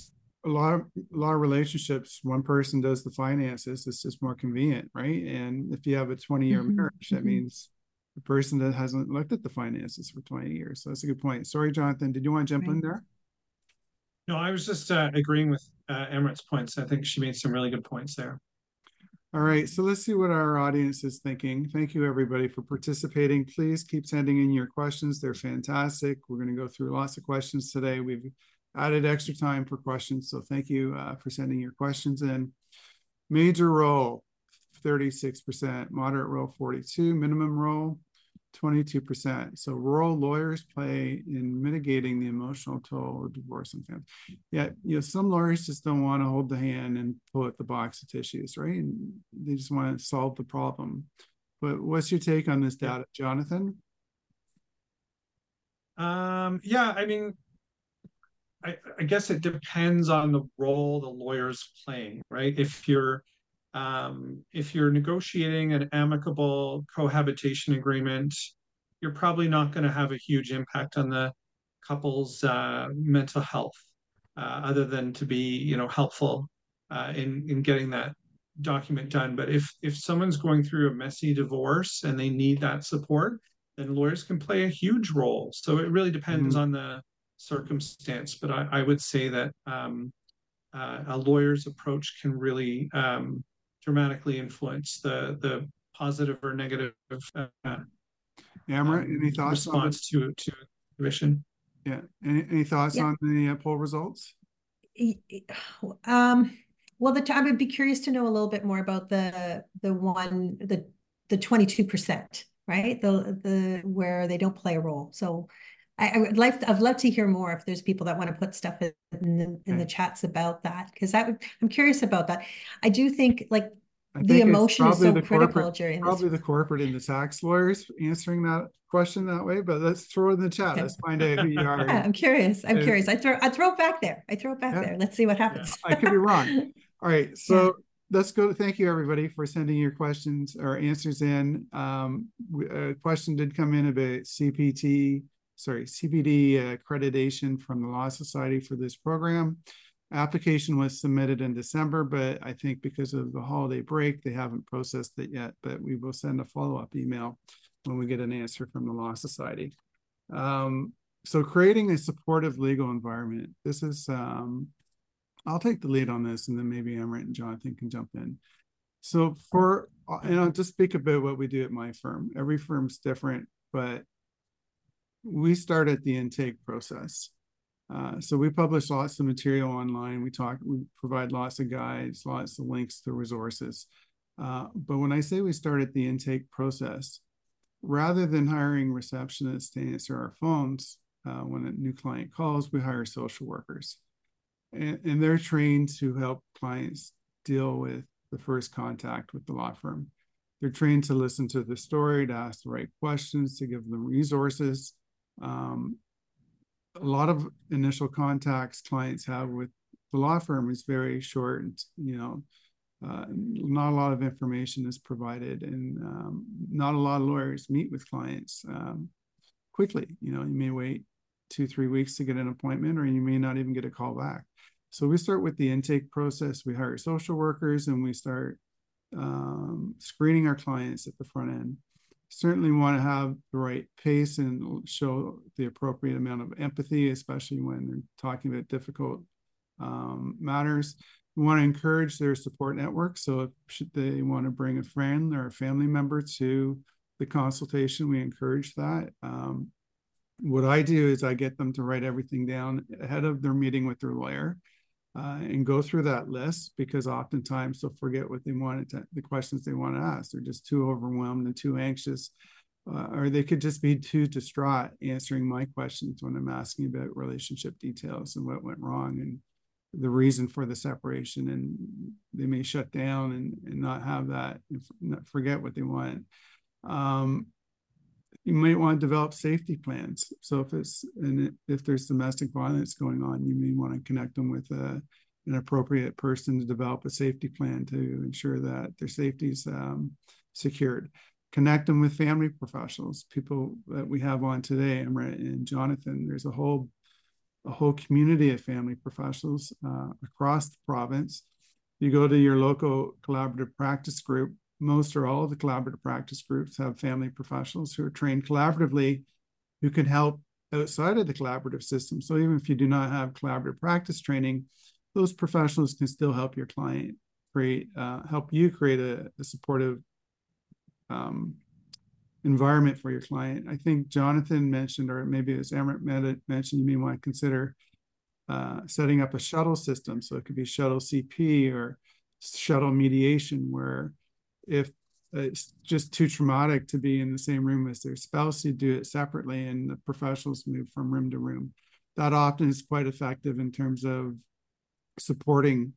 a lot of a lot of relationships one person does the finances it's just more convenient right and if you have a 20 year mm-hmm. marriage that mm-hmm. means the person that hasn't looked at the finances for 20 years so that's a good point sorry jonathan did you want to jump right. in there no i was just uh, agreeing with uh, Amrit's points. I think she made some really good points there. All right so let's see what our audience is thinking. Thank you everybody for participating. Please keep sending in your questions. They're fantastic. We're going to go through lots of questions today. We've added extra time for questions. So thank you uh, for sending your questions in. Major role, 36%, moderate role, 42, minimum role, 22%. So rural lawyers play in mitigating the emotional toll of divorce and family. Yet, you know, some lawyers just don't want to hold the hand and pull out the box of tissues, right? And they just want to solve the problem. But what's your take on this data, Jonathan? Um, yeah, I mean, I, I guess it depends on the role the lawyer's playing, right? If you're um, if you're negotiating an amicable cohabitation agreement, you're probably not going to have a huge impact on the couple's uh, mental health, uh, other than to be, you know, helpful uh, in in getting that document done. But if if someone's going through a messy divorce and they need that support, then lawyers can play a huge role. So it really depends mm-hmm. on the circumstance, but I, I would say that um, uh, a lawyer's approach can really um, dramatically influence the the positive or negative uh, Amrit, um, any thoughts on response to to commission? Yeah, any, any thoughts yeah. on the uh, poll results? Um, well, the I would be curious to know a little bit more about the the one the the twenty two percent, right? The the where they don't play a role. So I, I, would like to, I'd love to hear more if there's people that want to put stuff in, the, in the chats about that because that would I'm curious about that. I do think like the emotion is so critical, Jerry. Probably the corporate and the tax lawyers answering that question that way, but let's throw it in the chat. Okay. Let's find out who you [LAUGHS] are. Yeah, I'm curious. I'm curious. I throw I throw it back there. I throw it back yeah. there. Let's see what happens. I could be wrong. [LAUGHS] All right. So let's go. Thank you everybody for sending your questions or answers in. Um, a question did come in about CPT sorry, CPD accreditation from the Law Society for this program. Application was submitted in December, but I think because of the holiday break, they haven't processed it yet. But we will send a follow up email when we get an answer from the Law Society. Um, so, creating a supportive legal environment. This is, um, I'll take the lead on this, and then maybe Amrit and Jonathan can jump in. So, for, and I'll just speak about what we do at my firm. Every firm's different, but we start at the intake process. Uh, so we publish lots of material online. We talk, we provide lots of guides, lots of links to resources. Uh, but when I say we start at the intake process, rather than hiring receptionists to answer our phones uh, when a new client calls, we hire social workers. And, and they're trained to help clients deal with the first contact with the law firm. They're trained to listen to the story, to ask the right questions, to give them resources, um, a lot of initial contacts clients have with the law firm is very short. And you know, uh, not a lot of information is provided, and um, not a lot of lawyers meet with clients um, quickly. You know, you may wait two, three weeks to get an appointment, or you may not even get a call back. So we start with the intake process. We hire social workers, and we start um, screening our clients at the front end. Certainly want to have the right pace and show the appropriate amount of empathy, especially when they're talking about difficult um, matters. We want to encourage their support network. So if they want to bring a friend or a family member to the consultation, we encourage that. Um, what I do is I get them to write everything down ahead of their meeting with their lawyer uh, and go through that list because oftentimes they'll forget what they wanted to, the questions they want to ask. They're just too overwhelmed and too anxious. Uh, or they could just be too distraught answering my questions when I'm asking about relationship details and what went wrong and the reason for the separation and they may shut down and, and not have that not forget what they want um, you might want to develop safety plans. So if it's and if there's domestic violence going on you may want to connect them with a, an appropriate person to develop a safety plan to ensure that their safety is um, secured. Connect them with family professionals people that we have on today and jonathan. There's a whole a whole community of family professionals uh, across the province. You go to your local collaborative practice group, most or all of the collaborative practice groups have family professionals who are trained collaboratively who can help outside of the collaborative system. So even if you do not have collaborative practice training, those professionals can still help your client create, uh, help you create a, a supportive um, environment for your client. I think Jonathan mentioned, or maybe it was Amrit mentioned, you may want to consider uh, setting up a shuttle system. So it could be shuttle CP or shuttle mediation, where if it's just too traumatic to be in the same room as their spouse, you do it separately and the professionals move from room to room. That often is quite effective in terms of supporting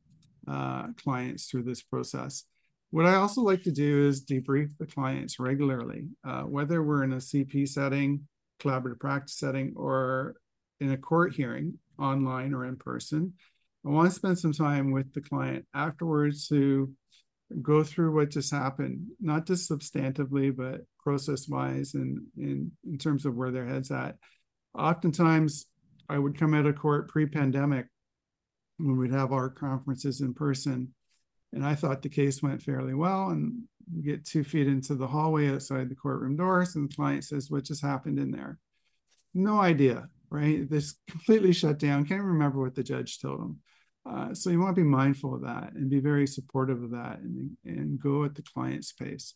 uh, clients through this process. What I also like to do is debrief the clients regularly, uh, whether we're in a CP setting, collaborative practice setting, or in a court hearing, online or in person. I want to spend some time with the client afterwards to go through what just happened, not just substantively, but process wise and in, terms of where their head's at. Oftentimes, I would come out of court pre pandemic when we'd have our conferences in person and I thought the case went fairly well. And get two feet into the hallway outside the courtroom doors, and the client says, What just happened in there? No idea, right? This completely shut down. Can't remember what the judge told him. Uh, so you want to be mindful of that and be very supportive of that and, and go at the client's pace.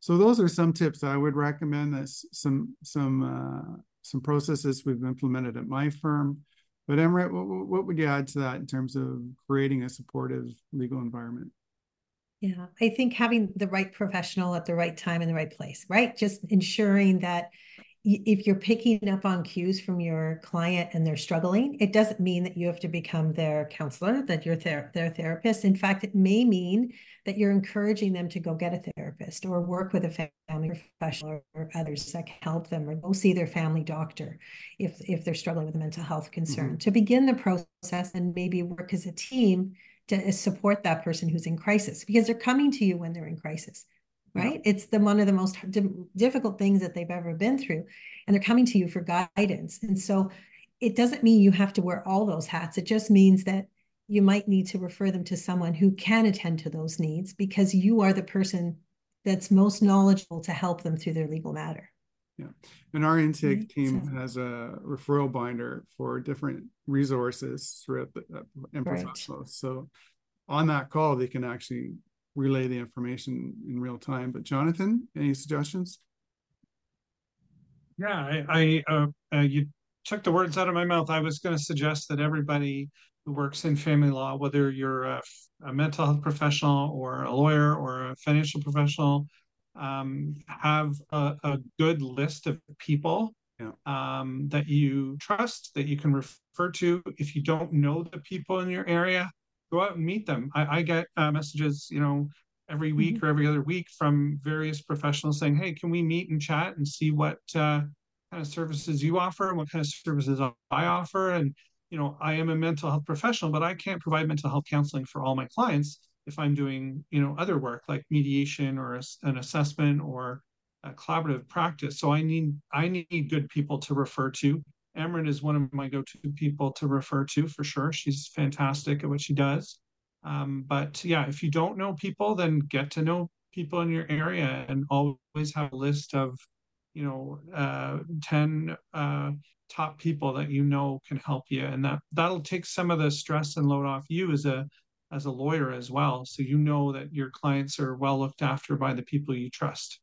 So those are some tips I would recommend. That's some some uh, some processes we've implemented at my firm but Amrit, what, what would you add to that in terms of creating a supportive legal environment? Yeah, I think having the right professional at the right time in the right place, right? Just ensuring that if you're picking up on cues from your client and they're struggling, it doesn't mean that you have to become their counselor, that you're their, their therapist. In fact, it may mean that you're encouraging them to go get a therapist or work with a family professional or others that can help them or go see their family doctor if, if they're struggling with a mental health concern. Mm-hmm. To begin the process and maybe work as a team to support that person who's in crisis because they're coming to you when they're in crisis right yeah. it's the one of the most difficult things that they've ever been through and they're coming to you for guidance and so it doesn't mean you have to wear all those hats it just means that you might need to refer them to someone who can attend to those needs because you are the person that's most knowledgeable to help them through their legal matter yeah and our intake right. team so, has a referral binder for different resources throughout the uh, and right. professionals so on that call they can actually relay the information in real time. But Jonathan, any suggestions? Yeah, I, I uh, uh, you took the words out of my mouth. I was going to suggest that everybody who works in family law, whether you're a, a mental health professional or a lawyer or a financial professional, um, have a, a, good list of people yeah. um, that you trust, that you can refer to. If you don't know the people in your area, go out and meet them. I, I get uh, messages, you know, every week mm-hmm. or every other week from various professionals saying, "Hey, can we meet and chat and see what uh, kind of services you offer and what kind of services I offer?" And you know, I am a mental health professional, but I can't provide mental health counseling for all my clients. if I'm doing, you know, other work like mediation or a, an assessment or a collaborative practice. So I need I need good people to refer to. Amrit is one of my go-to people to refer to for sure. She's fantastic at what she does. Um, but yeah, if you don't know people, then get to know people in your area and always have a list of, you know, uh, 10 uh, top people that you know can help you. And that that'll take some of the stress and load off you as a as a lawyer as well. So you know that your clients are well looked after by the people you trust.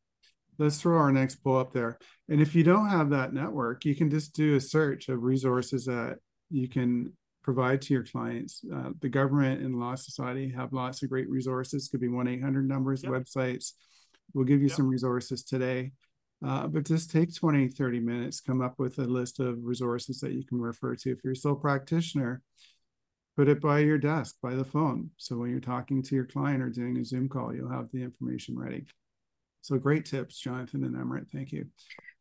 Let's throw our next poll up there. And if you don't have that network, you can just do a search of resources that you can provide to your clients. Uh, the government and law society have lots of great resources. Could be one eight hundred numbers, yep. websites. We'll give you yep. some resources today. Uh, but just take 20, 30 minutes, come up with a list of resources that you can refer to. If you're a sole practitioner, put it by your desk, by the phone. So when you're talking to your client or doing a Zoom call, you'll have the information ready. So great tips, Jonathan and Amrit. Thank you.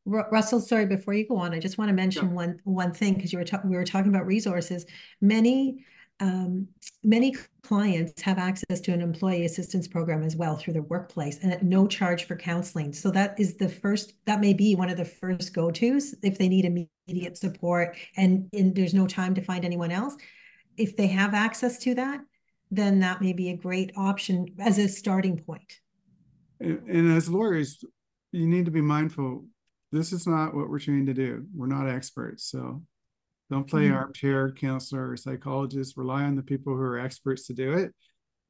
Russell, sorry, before you go on, I just want to mention yeah. one one thing because you were we were talking about resources. Many um, many clients have access to an employee assistance program as well through their workplace and at no charge for counseling. So that is the first, that may be one of the first go-tos if they need immediate support and, and there's no time to find anyone else. If they have access to that, then that may be a great option as a starting point. And, and as lawyers, you need to be mindful. This is not what we're trained to do. We're not experts. So don't play mm-hmm. armchair counselor or psychologist. Rely on the people who are experts to do it.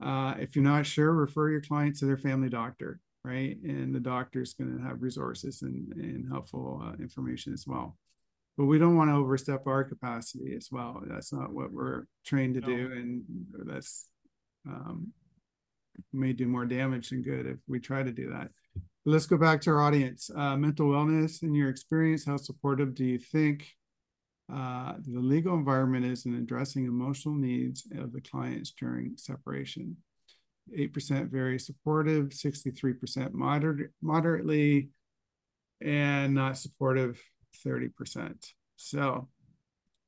Uh, if you're not sure, refer your client to their family doctor, right? And the doctor is going to have resources and, and helpful uh, information as well. But we don't want to overstep our capacity as well. That's not what we're trained to no. do, and that's um, may do more damage than good if we try to do that. Let's go back to our audience. Uh, mental wellness, in your experience, how supportive do you think uh, the legal environment is in addressing emotional needs of the clients during separation? 8% very supportive, 63% moderate, moderately, and not supportive, 30%. So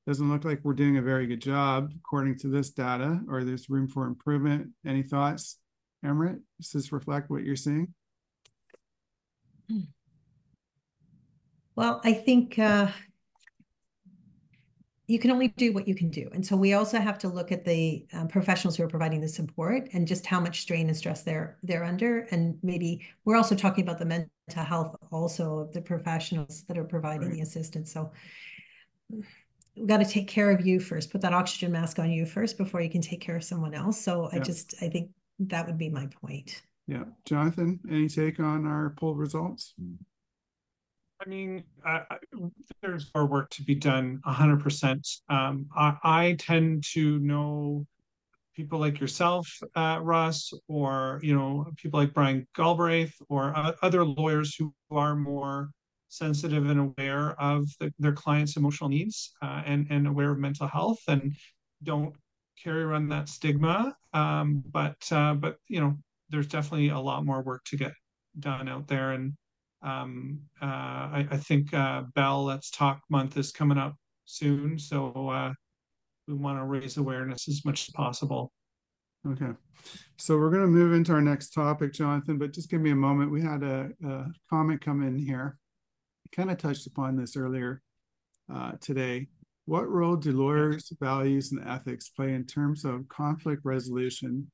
doesn't look like we're doing a very good job according to this data, or there's room for improvement. Any thoughts? Amrit, does this reflect what you're seeing? Well, I think uh, you can only do what you can do. And so we also have to look at the um, professionals who are providing the support and just how much strain and stress they're they're under. And maybe we're also talking about the mental health also of the professionals that are providing right. the assistance. So we've got to take care of you first, put that oxygen mask on you first before you can take care of someone else. So yeah. I just I think that would be my point. Yeah. Jonathan, any take on our poll results? I mean, I, I, there's more work to be done, 100%. Um, I, I, tend to know people like yourself, uh, Russ, or, you know, people like Brian Galbraith or uh, other lawyers who are more sensitive and aware of the, their clients' emotional needs uh, and, and aware of mental health and don't carry around that stigma. Um, but uh, but you know, there's definitely a lot more work to get done out there, and um, uh, I, I, think uh, Bell Let's Talk Month is coming up soon, so uh, we want to raise awareness as much as possible. Okay, so we're going to move into our next topic, Jonathan. But just give me a moment. We had a, a comment come in here. kind of touched upon this earlier uh, today. What role do lawyers' values and ethics play in terms of conflict resolution,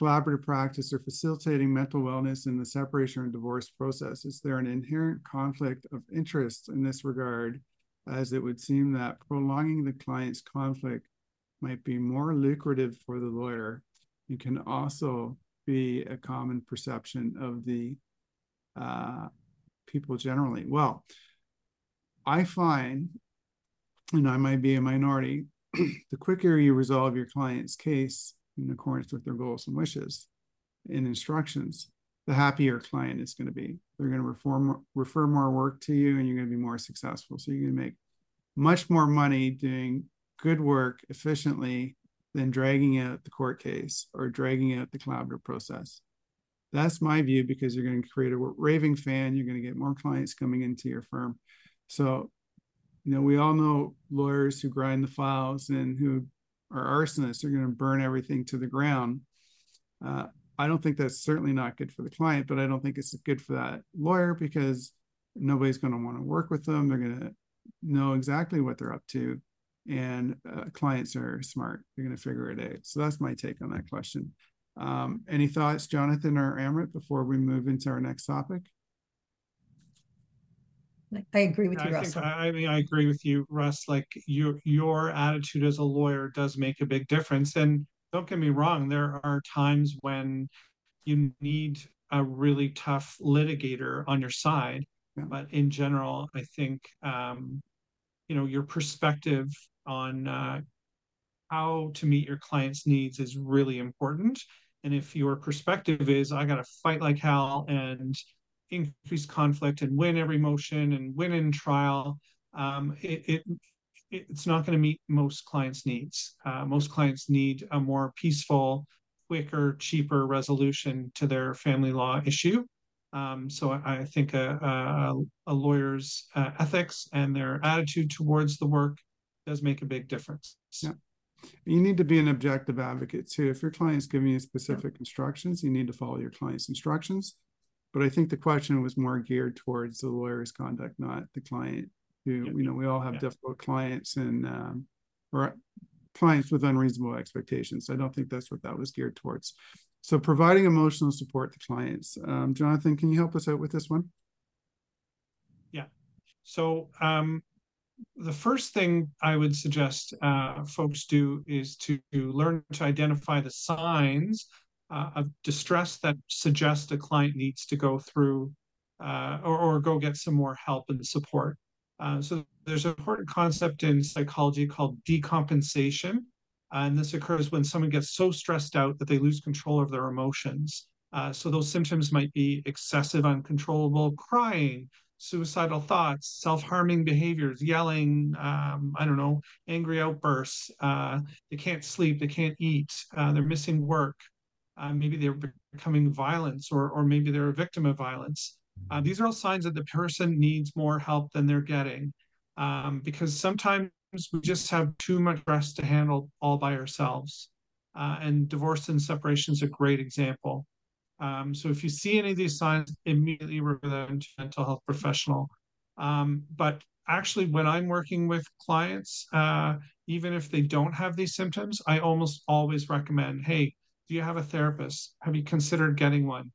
collaborative practice, or facilitating mental wellness in the separation or divorce process? Is there an inherent conflict of interest in this regard, as it would seem that prolonging the client's conflict might be more lucrative for the lawyer and can also be a common perception of the uh, people generally? Well, I find and I might be a minority, [CLEARS THROAT] the quicker you resolve your client's case in accordance with their goals and wishes and instructions, the happier client is going to be. They're going to reform, refer more work to you and you're going to be more successful. So you're going to make much more money doing good work efficiently than dragging out the court case or dragging out the collaborative process. That's my view because you're going to create a raving fan. You're going to get more clients coming into your firm. So you know, we all know lawyers who grind the files and who are arsonists are going to burn everything to the ground. Uh, I don't think that's certainly not good for the client, but I don't think it's good for that lawyer because nobody's going to want to work with them. They're going to know exactly what they're up to, and uh, clients are smart. They're going to figure it out. So that's my take on that question. Um, any thoughts, Jonathan or Amrit, before we move into our next topic? I agree with you, I Russ. think I, I mean I agree with you, Russ. Like your your attitude as a lawyer does make a big difference. And don't get me wrong, there are times when you need a really tough litigator on your side. Yeah. But in general, I think um, you know your perspective on uh, how to meet your client's needs is really important. And if your perspective is I got to fight like hell and increase conflict and win every motion and win in trial, um, it, it it's not going to meet most clients' needs. Uh, most clients need a more peaceful, quicker, cheaper resolution to their family law issue. Um, so I, I think a, a, a lawyer's uh, ethics and their attitude towards the work does make a big difference. Yeah. You need to be an objective advocate too. If your client's giving you specific yeah. instructions, you need to follow your client's instructions. But I think the question was more geared towards the lawyer's conduct, not the client. Who yeah. you know, we all have yeah. difficult clients and um, or clients with unreasonable expectations. I don't think that's what that was geared towards. So providing emotional support to clients. Um, Jonathan, can you help us out with this one? Yeah. So um, the first thing I would suggest uh, folks do is to, to learn to identify the signs uh, of distress that suggests a client needs to go through uh, or, or, go get some more help and support. Uh, so there's an important concept in psychology called decompensation. And this occurs when someone gets so stressed out that they lose control of their emotions. Uh, so those symptoms might be excessive, uncontrollable crying, suicidal thoughts, self-harming behaviors, yelling, um, I don't know, angry outbursts. Uh, they can't sleep, they can't eat, uh, they're missing work, uh, maybe they're becoming violent or, or maybe they're a victim of violence. Uh, these are all signs that the person needs more help than they're getting um, because sometimes we just have too much stress to handle all by ourselves. Uh, and divorce and separation is a great example. Um, so if you see any of these signs, immediately refer them to a mental health professional. Um, but actually, when I'm working with clients, uh, even if they don't have these symptoms, I almost always recommend, hey, do you have a therapist? Have you considered getting one?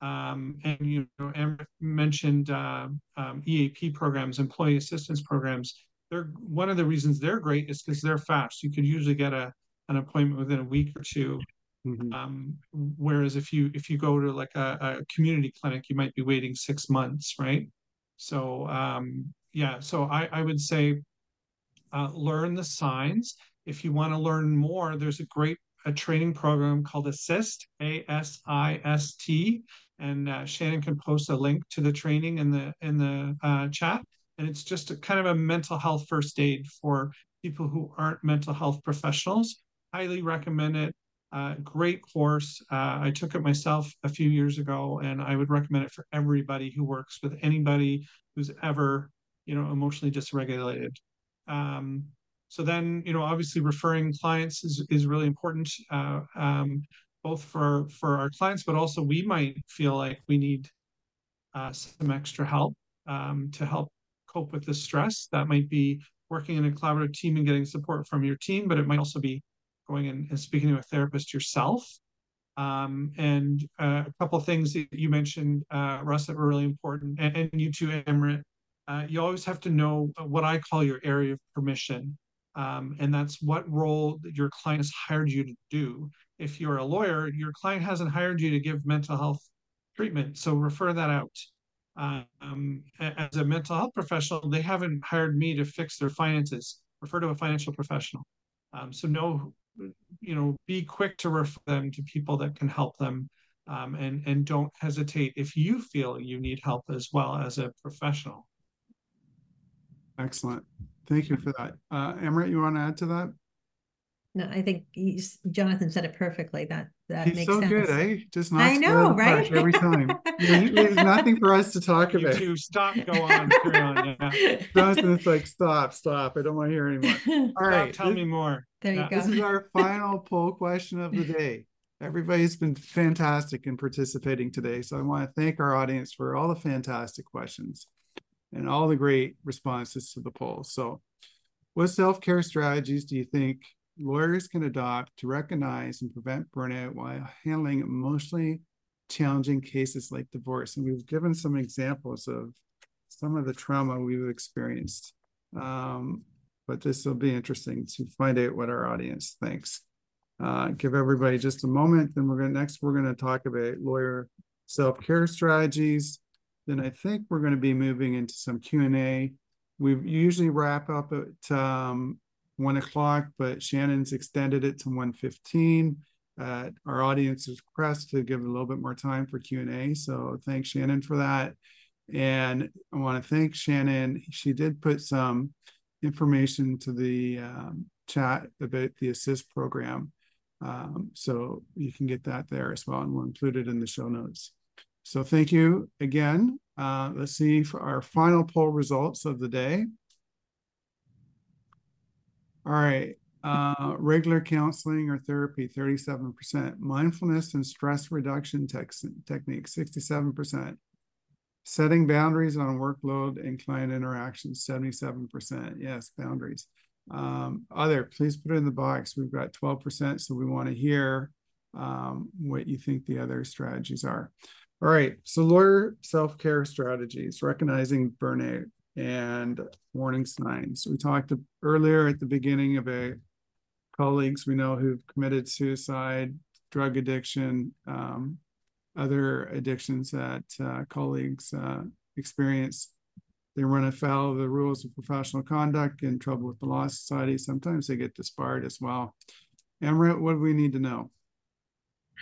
Um, and you know, mentioned uh, um, EAP programs, employee assistance programs. They're one of the reasons they're great is because they're fast. You could usually get a an appointment within a week or 2 mm-hmm. um, whereas if you if you go to like a, a, community clinic, you might be waiting six months, right? So um, yeah, so I, I would say uh, learn the signs. If you want to learn more, there's a great a training program called Assist, A S I S T, and uh, Shannon can post a link to the training in the in the uh, chat. And it's just a kind of a mental health first aid for people who aren't mental health professionals. Highly recommend it. Uh, great course. Uh, I took it myself a few years ago, and I would recommend it for everybody who works with anybody who's ever, you know, emotionally dysregulated. Um, so then, you know, obviously referring clients is, is really important, uh, um, both for, for our clients, but also we might feel like we need uh, some extra help um, to help cope with the stress. That might be working in a collaborative team and getting support from your team, but it might also be going in and speaking to a therapist yourself. Um, and uh, a couple things that you mentioned, uh, Russ, that were really important, and, and you too, Amrit. Uh, you always have to know what I call your area of permission. Um, and that's what role your client has hired you to do. If you're a lawyer, your client hasn't hired you to give mental health treatment, so refer that out. Um, as a mental health professional, they haven't hired me to fix their finances. Refer to a financial professional. Um, so know, you know, be quick to refer them to people that can help them, um, and and don't hesitate if you feel you need help as well as a professional. Excellent. Thank you for that. Uh, Amrit, you want to add to that? No, I think he's Jonathan said it perfectly. That that he's makes so sense. good, eh? Just not I know, right? Every time. [LAUGHS] There's nothing for us to talk you about. Two, stop, go on, carry on. Yeah. [LAUGHS] Jonathan's like, stop, stop. I don't want to hear anymore. [LAUGHS] All stop, right, tell this, me more. There you yeah. go. This is our final poll question of the day. everybody's been fantastic in participating today. So I want to thank our audience for all the fantastic questions and all the great responses to the poll. So, what self care strategies do you think lawyers can adopt to recognize and prevent burnout while handling emotionally challenging cases like divorce? And we've given some examples of some of the trauma we've experienced. Um, but this will be interesting to find out what our audience thinks. Uh, give everybody just a moment. Then we're going next we're going to talk about lawyer self care strategies. Then I think we're going to be moving into some Q and A. We usually wrap up at um, one o'clock, but Shannon's extended it to one fifteen. Uh, our audience is pressed to give a little bit more time for Q and A. So thanks Shannon for that. And I want to thank Shannon. She did put some information to the um, chat about the assist program. Um, so you can get that there as well, and we'll include it in the show notes. So thank you again. Uh, let's see for our final poll results of the day. All right. Uh, regular counseling or therapy, 37%. Mindfulness and stress reduction techniques, 67%. Setting boundaries on workload and client interactions, 77%. Yes, boundaries. Um, other, please put it in the box. We've got 12%, so we want to hear um, what you think the other strategies are. All right, so lawyer self care strategies, recognizing burnout and warning signs. We talked earlier at the beginning of about colleagues we know who've committed suicide, drug addiction, um, other addictions that uh, colleagues uh, experience they run afoul of the rules of professional conduct, get in trouble with the Law Society. Sometimes they get disbarred as well. Amrit, what do we need to know?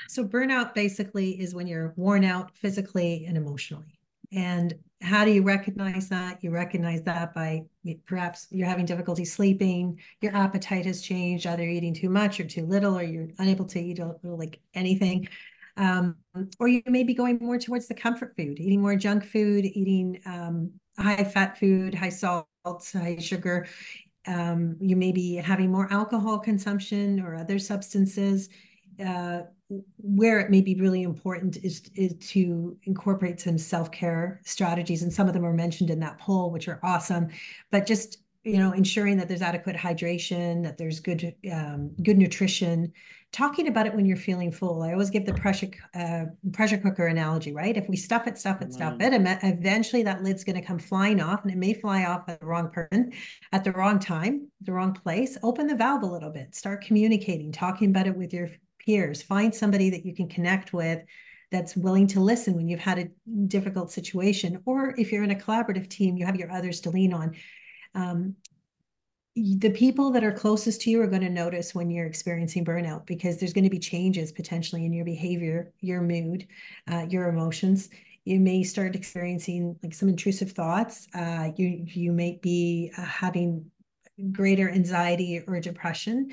So, burnout basically is when you're worn out physically and emotionally. And how do you recognize that? You recognize that by perhaps you're having difficulty sleeping, your appetite has changed, either eating too much or too little, or you're unable to eat like anything. Um, or you may be going more towards the comfort food, eating more junk food, eating um, high fat food, high salt, high sugar. Um, you may be having more alcohol consumption or other substances. Uh, where it may be really important is, is to incorporate some self-care strategies and some of them are mentioned in that poll which are awesome. But just you know ensuring that there's adequate hydration that there's good um, good nutrition. Talking about it when you're feeling full. I always give the pressure uh, pressure cooker analogy right? If we stuff it stuff it stuff it eventually that lid's going to come flying off and it may fly off at the wrong person at the wrong time the wrong place. Open the valve a little bit. Start communicating talking about it with your peers find somebody that you can connect with that's willing to listen when you've had a difficult situation or if you're in a collaborative team you have your others to lean on um, the people that are closest to you are going to notice when you're experiencing burnout because there's going to be changes potentially in your behavior, your mood, uh, your emotions. You may start experiencing like some intrusive thoughts. Uh, you you may be uh, having greater anxiety or depression.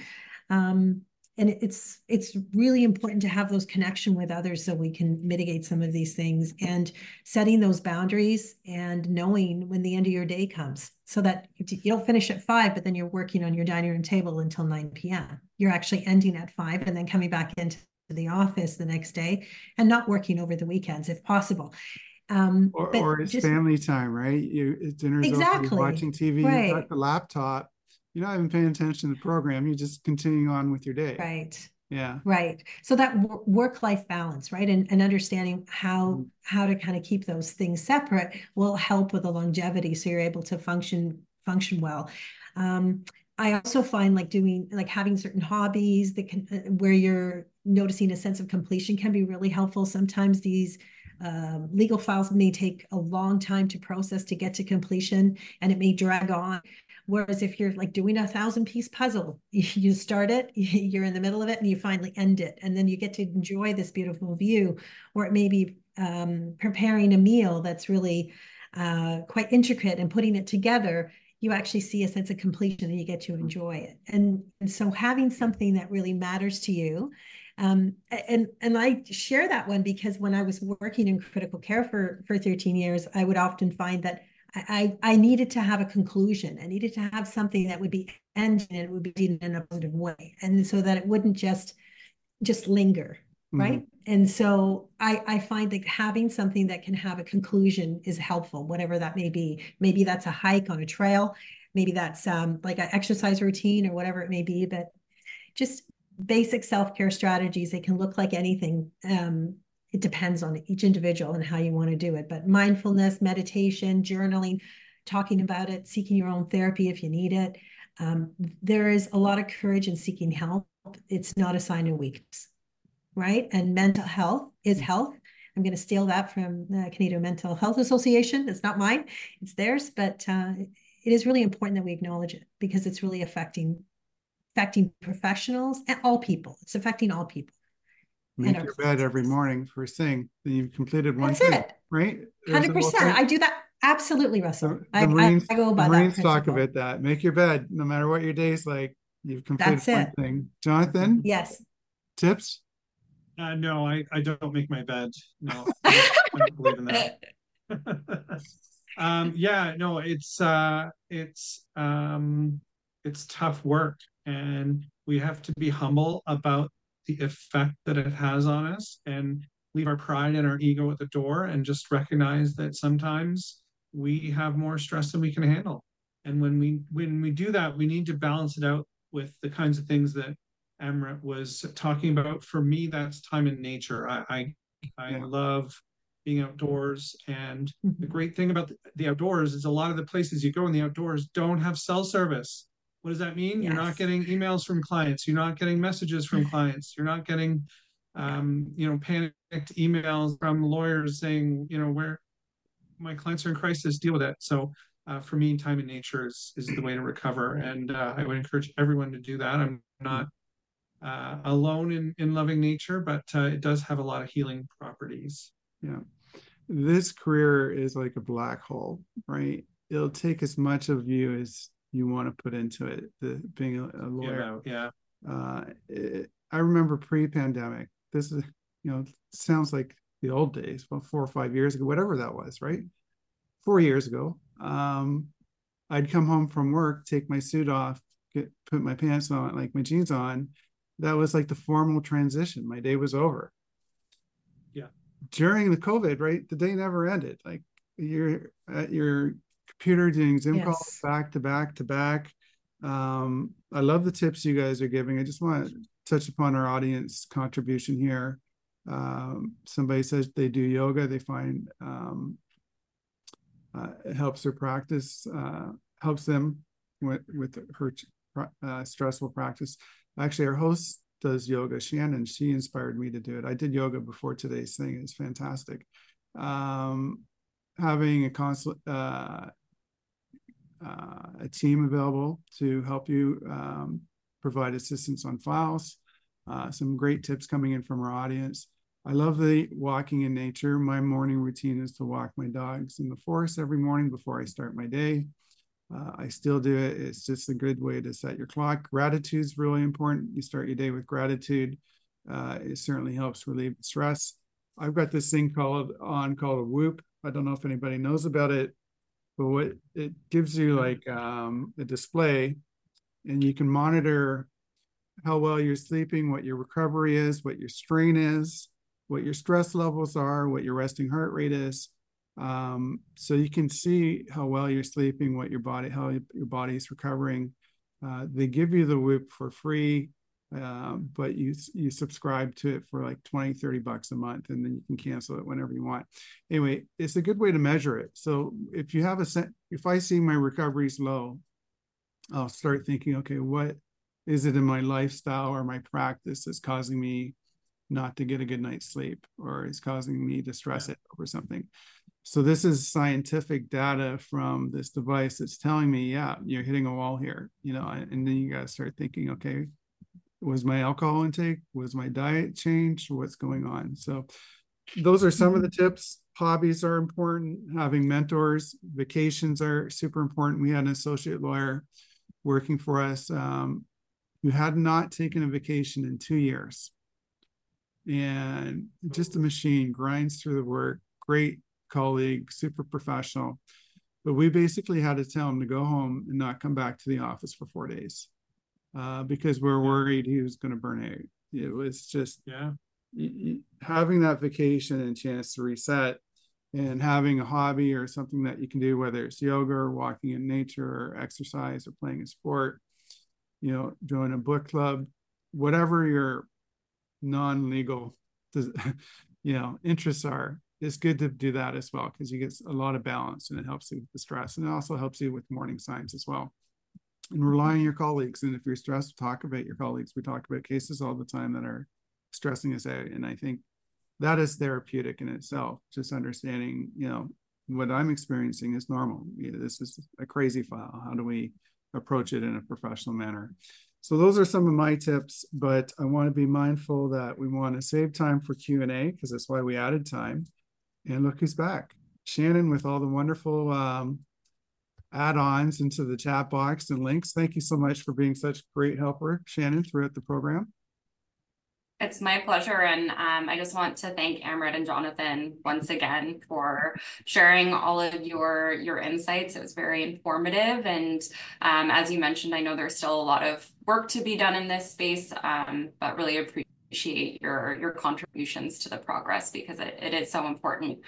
Um, and it's it's really important to have those connection with others so we can mitigate some of these things and setting those boundaries and knowing when the end of your day comes so that you don't finish at five but then you're working on your dining room table until 9 p.m you're actually ending at five and then coming back into the office the next day and not working over the weekends if possible. Um or, or it's just, family time right? You it's dinner exactly. over, watching tv right. you got the laptop you're not even paying attention to the program. You're just continuing on with your day. Right. Yeah. Right. So that work life balance, right, and and understanding how mm-hmm. how to kind of keep those things separate will help with the longevity, so you're able to function function well. Um, I also find like doing like having certain hobbies that can uh, where you're noticing a sense of completion can be really helpful. Sometimes these um, legal files may take a long time to process to get to completion, and it may drag on. Whereas if you're like doing a thousand piece puzzle, [LAUGHS] you start it, [LAUGHS] you're in the middle of it, and you finally end it. And then you get to enjoy this beautiful view, or it may be um, preparing a meal that's really uh, quite intricate and putting it together. You actually see a sense of completion and you get to enjoy it. And, and so having something that really matters to you um, and and I share that one because when I was working in critical care for for 13 years, I would often find that I, I needed to have a conclusion. I needed to have something that would be ending and it would be in a positive way. And so that it wouldn't just just linger. right and so i i find that having something that can have a conclusion is helpful whatever that may be maybe that's a hike on a trail maybe that's um, like an exercise routine or whatever it may be but just basic self-care strategies they can look like anything um, it depends on each individual and how you want to do it but mindfulness meditation journaling talking about it seeking your own therapy if you need it um, there is a lot of courage in seeking help it's not a sign of weakness right? And mental health is mm. health. I'm going to steal that from the Canadian Mental Health Association. It's not mine, it's theirs, but uh, it is really important that we acknowledge it because it's really affecting affecting professionals and all people. It's affecting all people. Make your bed every morning first thing. Then you've completed one That's thing, it. right? Hundred percent. I do that absolutely, Russell. The, I, Marines, I, I go by the Marines that talk principle. about that. Make your bed, no matter what your day's like. You've completed That's one it. thing. Jonathan, Yes. tips? Uh, no, I, I don't make my bed. No, I [LAUGHS] don't, I don't believe in that. [LAUGHS] um, yeah, no, it's uh, it's um, it's tough work, and we have to be humble about the effect that it has on us, and leave our pride and our ego at the door, and just recognize that sometimes we have more stress than we can handle. And when we when we do that, we need to balance it out with the kinds of things that Amrit was talking about. For me, that's time in nature. I I, I Yeah. love being outdoors, and the Mhm. great thing about the, the outdoors is a lot of the places you go in the outdoors don't have cell service. What does that mean? You're not getting emails from clients. You're not getting messages from clients. You're not getting, um, you know, panicked emails from lawyers saying, you know, where my clients are in crisis, deal with it. So uh, for me, time in nature is is the way to recover, and uh, I would encourage everyone to do that. I'm not uh, alone in in loving nature, but uh, it does have a lot of healing properties. Yeah. This career is like a black hole, right? It'll take as much of you as you want to put into it. The being a, a lawyer. Yeah, yeah. Uh, it, I remember pre-pandemic. This is, you know, sounds like the old days, well, four or five years ago, whatever that was, right? Four years ago. Um, I'd come home from work, take my suit off, get put my pants on, like my jeans on. That was like the formal transition. My day was over. Yeah. During the COVID, right? The day never ended. Like you're at your computer doing Zoom calls Yes. back to back to back. Um, I love the tips you guys are giving. I just want to touch upon our audience contribution here. Um, somebody says they do yoga, they find um, uh, it helps their practice, uh, helps them with, with her uh, stressful practice. Actually, our host does yoga, Shannon. She inspired me to do it. I did yoga before today's thing. It's fantastic. Um, having a constant uh, uh, a team available to help you um, provide assistance on files. Uh, some great tips coming in from our audience. I love the walking in nature. My morning routine is to walk my dogs in the forest every morning before I start my day. Uh, I still do it. It's just a good way to set your clock. Gratitude is really important. You start your day with gratitude. Uh, it certainly helps relieve stress. I've got this thing called on called a Whoop. I don't know if anybody knows about it, but what it gives you like um, a display, and you can monitor how well you're sleeping, what your recovery is, what your strain is, what your stress levels are, what your resting heart rate is. Um, so you can see how well you're sleeping, what your body, how your body's recovering. Uh, they give you the Whoop for free, uh, but you you subscribe to it for like 20, 30 bucks a month, and then you can cancel it whenever you want. Anyway, it's a good way to measure it. So if you have a if I see my recovery's low, I'll start thinking, okay, what is it in my lifestyle or my practice that's causing me not to get a good night's sleep or is causing me to stress it over something. So this is scientific data from this device that's telling me, yeah, you're hitting a wall here, you know, and then you got to start thinking, okay, was my alcohol intake, was my diet changed, what's going on? So those are some of the tips. Hobbies are important. Having mentors, vacations are super important. We had an associate lawyer working for us um, who had not taken a vacation in two years and just a machine grinds through the work great colleague super professional but we basically had to tell him to go home and not come back to the office for four days uh, because we're worried he was going to burn out it was just Yeah. having that vacation and chance to reset and having a hobby or something that you can do, whether it's yoga or walking in nature or exercise or playing a sport, you know, join a book club, whatever your non-legal, [LAUGHS] you know, interests are, it's good to do that as well because you get a lot of balance and it helps you with the stress and it also helps you with morning signs as well. And rely on your colleagues. And if you're stressed, talk about your colleagues. We talk about cases all the time that are stressing us out. And I think that is therapeutic in itself. Just understanding, you know, what I'm experiencing is normal. You know, this is a crazy file. How do we approach it in a professional manner? So those are some of my tips, but I want to be mindful that we want to save time for Q&A because that's why we added time. And look who's back. Shannon with all the wonderful um, add-ons into the chat box and links. Thank you so much for being such a great helper, Shannon, throughout the program. It's my pleasure. And um, I just want to thank Amrit and Jonathan once again for sharing all of your, your insights. It was very informative. And um, as you mentioned, I know there's still a lot of work to be done in this space, um, but really appreciate your your contributions to the progress because it, it is so important.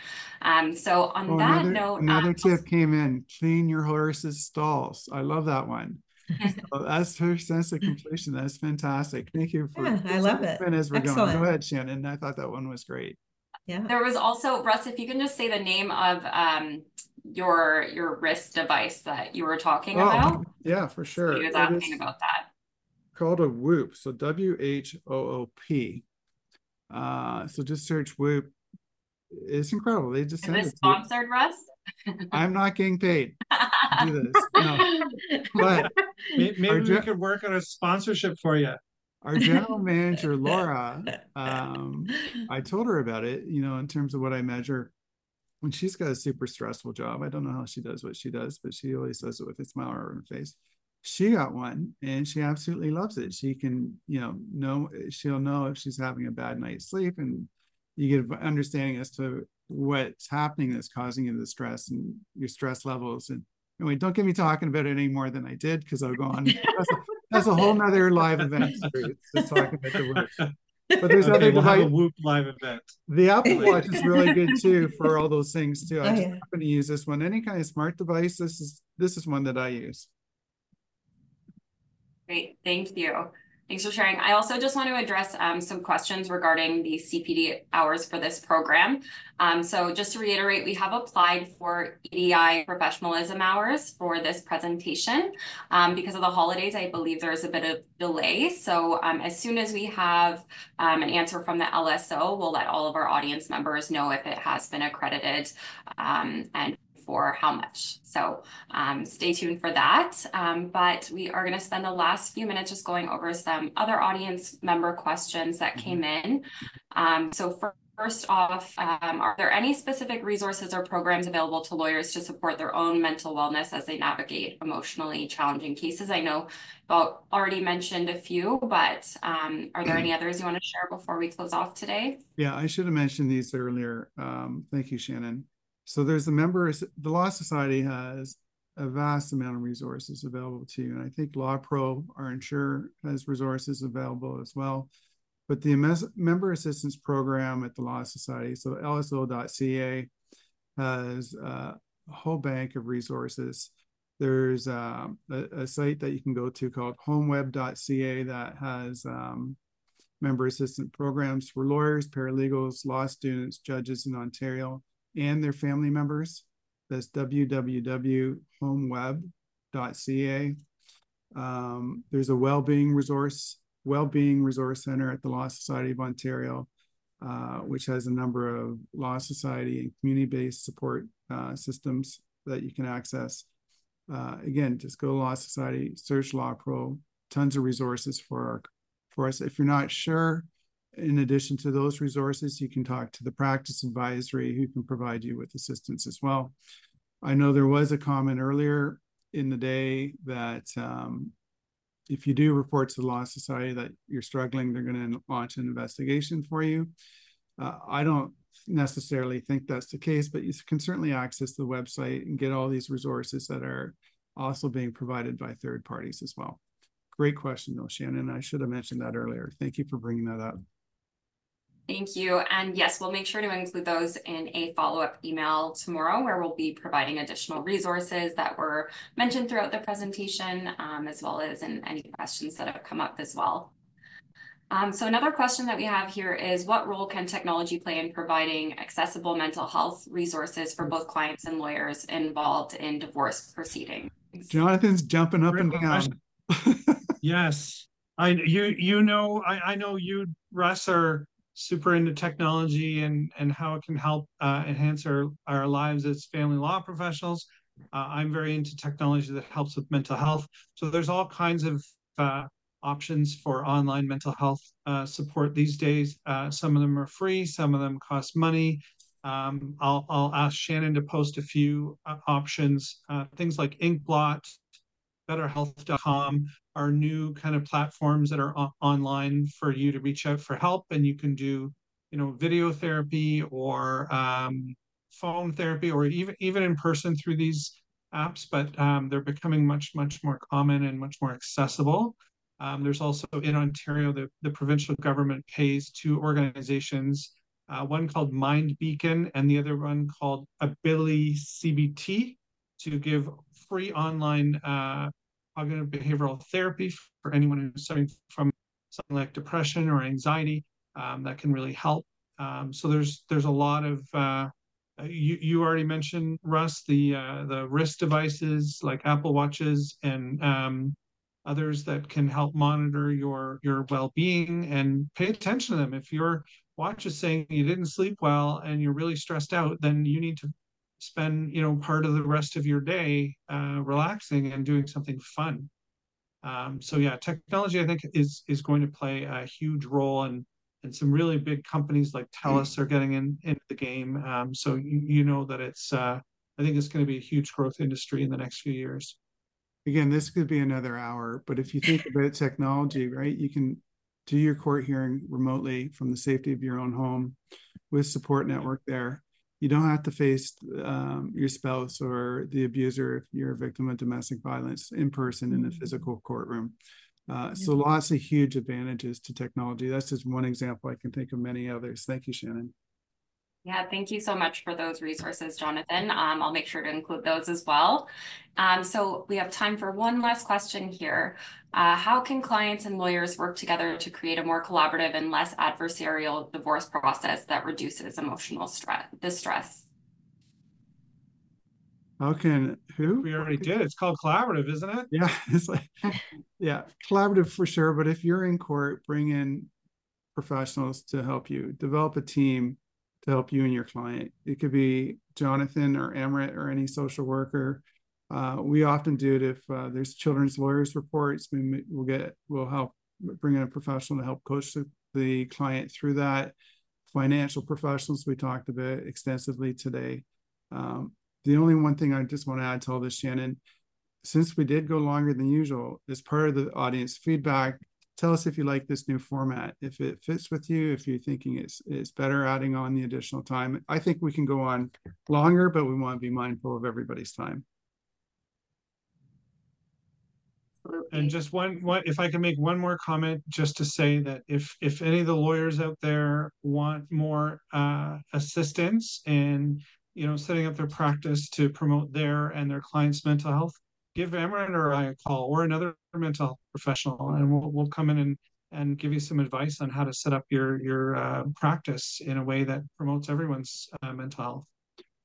Um, so on oh, that another, note, another um, tip came in: clean your horse's stalls. I love that one [LAUGHS] so that's her sense of completion. That's fantastic. Thank you for. Yeah, I love it. As we're Excellent. going, go ahead, Shannon. I thought that one was great. Yeah. There was also Russ. If you can just say the name of um your your wrist device that you were talking oh, about. Yeah, for sure. So he was asking about that. Called a Whoop. So W H O O P. Uh, so just search Whoop. It's incredible. They just Is this sponsored, Russ? [LAUGHS] I'm not getting paid to do this. No. [LAUGHS] But maybe, we gen- could work on a sponsorship for you. Our general manager, [LAUGHS] Laura, um, I told her about it, you know, in terms of what I measure. When she's got a super stressful job, I don't know how she does what she does, but she always does it with a smile on her face. She got one and she absolutely loves it. She can, you know, know she'll know if she's having a bad night's sleep and you get an understanding as to what's happening that's causing you the stress and your stress levels. And anyway, don't get me talking about it any more than I did because I'll go on. That's a, that's a whole nother live event. Just talking about the work. But there's okay, other we'll device. have a Whoop live event. The Apple Watch is really good too for all those things too. I oh, just yeah. happen to use this one. Any kind of smart device, this is this is one that I use. Great, thank you. Thanks for sharing. I also just want to address um, some questions regarding the CPD hours for this program. Um, so just to reiterate, we have applied for EDI professionalism hours for this presentation. Um, because of the holidays, I believe there's a bit of delay. So um, as soon as we have um, an answer from the LSO, we'll let all of our audience members know if it has been accredited um, and for how much. So um, stay tuned for that. Um, but we are going to spend the last few minutes just going over some other audience member questions that mm-hmm. came in. Um, so for First off, um, are there any specific resources or programs available to lawyers to support their own mental wellness as they navigate emotionally challenging cases? I know you already mentioned a few, but um, are there any others you want to share before we close off today? Yeah, I should have mentioned these earlier. Um, thank you, Shannon. So there's the members, the Law Society has a vast amount of resources available to you. And I think LawPRO, our insurer, has resources available as well. But the member assistance program at the Law Society, so lso.ca, has a whole bank of resources. There's um, a, a, site that you can go to called homeweb.ca that has um, member assistance programs for lawyers, paralegals, law students, judges in Ontario and their family members. That's www.homeweb.ca. Um, there's a well-being resource, well-being resource center at the Law Society of Ontario, uh, which has a number of law society and community-based support uh, systems that you can access. Uh, again, just go to Law Society, search LawPRO, tons of resources for our, for us. If you're not sure in addition to those resources, you can talk to the practice advisory who can provide you with assistance as well. I know there was a comment earlier in the day that um, if you do report to the Law Society that you're struggling, they're going to launch an investigation for you. Uh, I don't necessarily think that's the case, but you can certainly access the website and get all these resources that are also being provided by third parties as well. Great question, though, Shannon. I should have mentioned that earlier. Thank you for bringing that up. Thank you. And yes, we'll make sure to include those in a follow-up email tomorrow where we'll be providing additional resources that were mentioned throughout the presentation, um, as well as in any questions that have come up as well. Um, so another question that we have here is what role can technology play in providing accessible mental health resources for both clients and lawyers involved in divorce proceedings? Jonathan's jumping up and down. [LAUGHS] yes. I you you know I, I know you Russ are super into technology and and how it can help uh, enhance our our lives as family law professionals. Uh, I'm very into technology that helps with mental health. So there's all kinds of uh, options for online mental health uh, support these days. Uh, some of them are free, some of them cost money. Um, I'll, I'll ask Shannon to post a few uh, options. Things like Inkblot, BetterHelp.com are new kind of platforms that are o- online for you to reach out for help, and you can do, you know, video therapy or um, phone therapy, or even even in person through these apps. But um, they're becoming much much more common and much more accessible. Um, there's also in Ontario, the, the provincial government pays two organizations, uh, one called MindBeacon and the other one called AbilitiCBT, to give free online uh, cognitive behavioral therapy for anyone who's suffering from something like depression or anxiety. Um, that can really help. Um, so there's there's a lot of uh, you you already mentioned Russ the uh, the wrist devices like Apple watches and um, others that can help monitor your your well-being and pay attention to them if your watch is saying you didn't sleep well and you're really stressed out then you need to spend you know part of the rest of your day uh, relaxing and doing something fun. Um, so yeah technology i think is is going to play a huge role and and some really big companies like TELUS are getting in into the game. Um, so you, you know that it's uh, i think it's going to be a huge growth industry in the next few years. Again, this could be another hour, but if you think about technology, right, you can do your court hearing remotely from the safety of your own home with support network there. You don't have to face um, your spouse or the abuser if you're a victim of domestic violence in person in a mm-hmm. physical courtroom. Uh, so lots of huge advantages to technology. That's just one example. I can think of many others. Thank you, Shannon. Yeah, thank you so much for those resources, Jonathan. Um, I'll make sure to include those as well. Um, so we have time for one last question here. Uh, how can clients and lawyers work together to create a more collaborative and less adversarial divorce process that reduces emotional stress, distress? How can who? We already did. It's called collaborative, isn't it? Yeah, [LAUGHS] it's like yeah, collaborative for sure. But if you're in court, bring in professionals to help you develop a team to help you and your client. It could be Jonathan or Amrit or any social worker. Uh, we often do it if uh, there's children's lawyers reports. We, will get we'll help bring in a professional to help coach the, the client through that. Financial professionals we talked about extensively today. Um, the only one thing I just want to add to all this, Shannon, since we did go longer than usual, as part of the audience feedback, tell us if you like this new format if it fits with you if you're thinking it's it's better adding on the additional time. I think we can go on longer but we want to be mindful of everybody's time. And just one one if i can make one more comment just to say that if if any of the lawyers out there want more uh, assistance in you know setting up their practice to promote their and their clients mental health give Amrit or I a call or another mental health professional, and we'll we'll come in and and give you some advice on how to set up your your uh, practice in a way that promotes everyone's uh, mental health.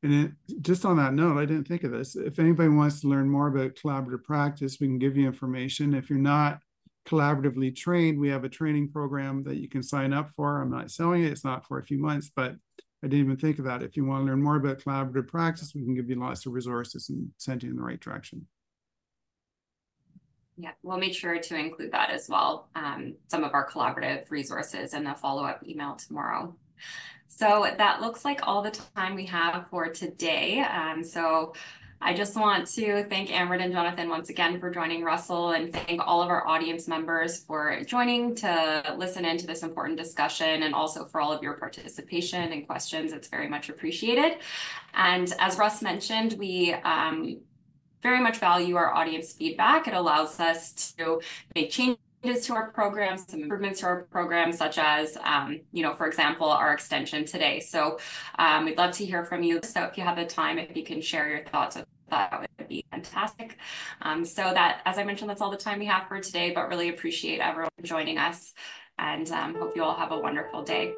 And it, just on that note, I didn't think of this. If anybody wants to learn more about collaborative practice, we can give you information. If you're not collaboratively trained, we have a training program that you can sign up for. I'm not selling it; it's not for a few months, but I didn't even think of that. If you want to learn more about collaborative practice, we can give you lots of resources and send you in the right direction. Yeah, we'll make sure to include that as well. Um, some of our collaborative resources in the follow-up email tomorrow. So that looks like all the time we have for today. Um, so I just want to thank Amrit and Jonathan once again for joining Russell and thank all of our audience members for joining to listen into this important discussion and also for all of your participation and questions. It's very much appreciated. And as Russ mentioned, we um, very much value our audience feedback. It allows us to make changes to our programs, some improvements to our program, such as, um, you know, for example, our extension today. So um, we'd love to hear from you. So if you have the time, if you can share your thoughts that would be fantastic. Um, so that, as I mentioned, that's all the time we have for today, but really appreciate everyone joining us and um, hope you all have a wonderful day.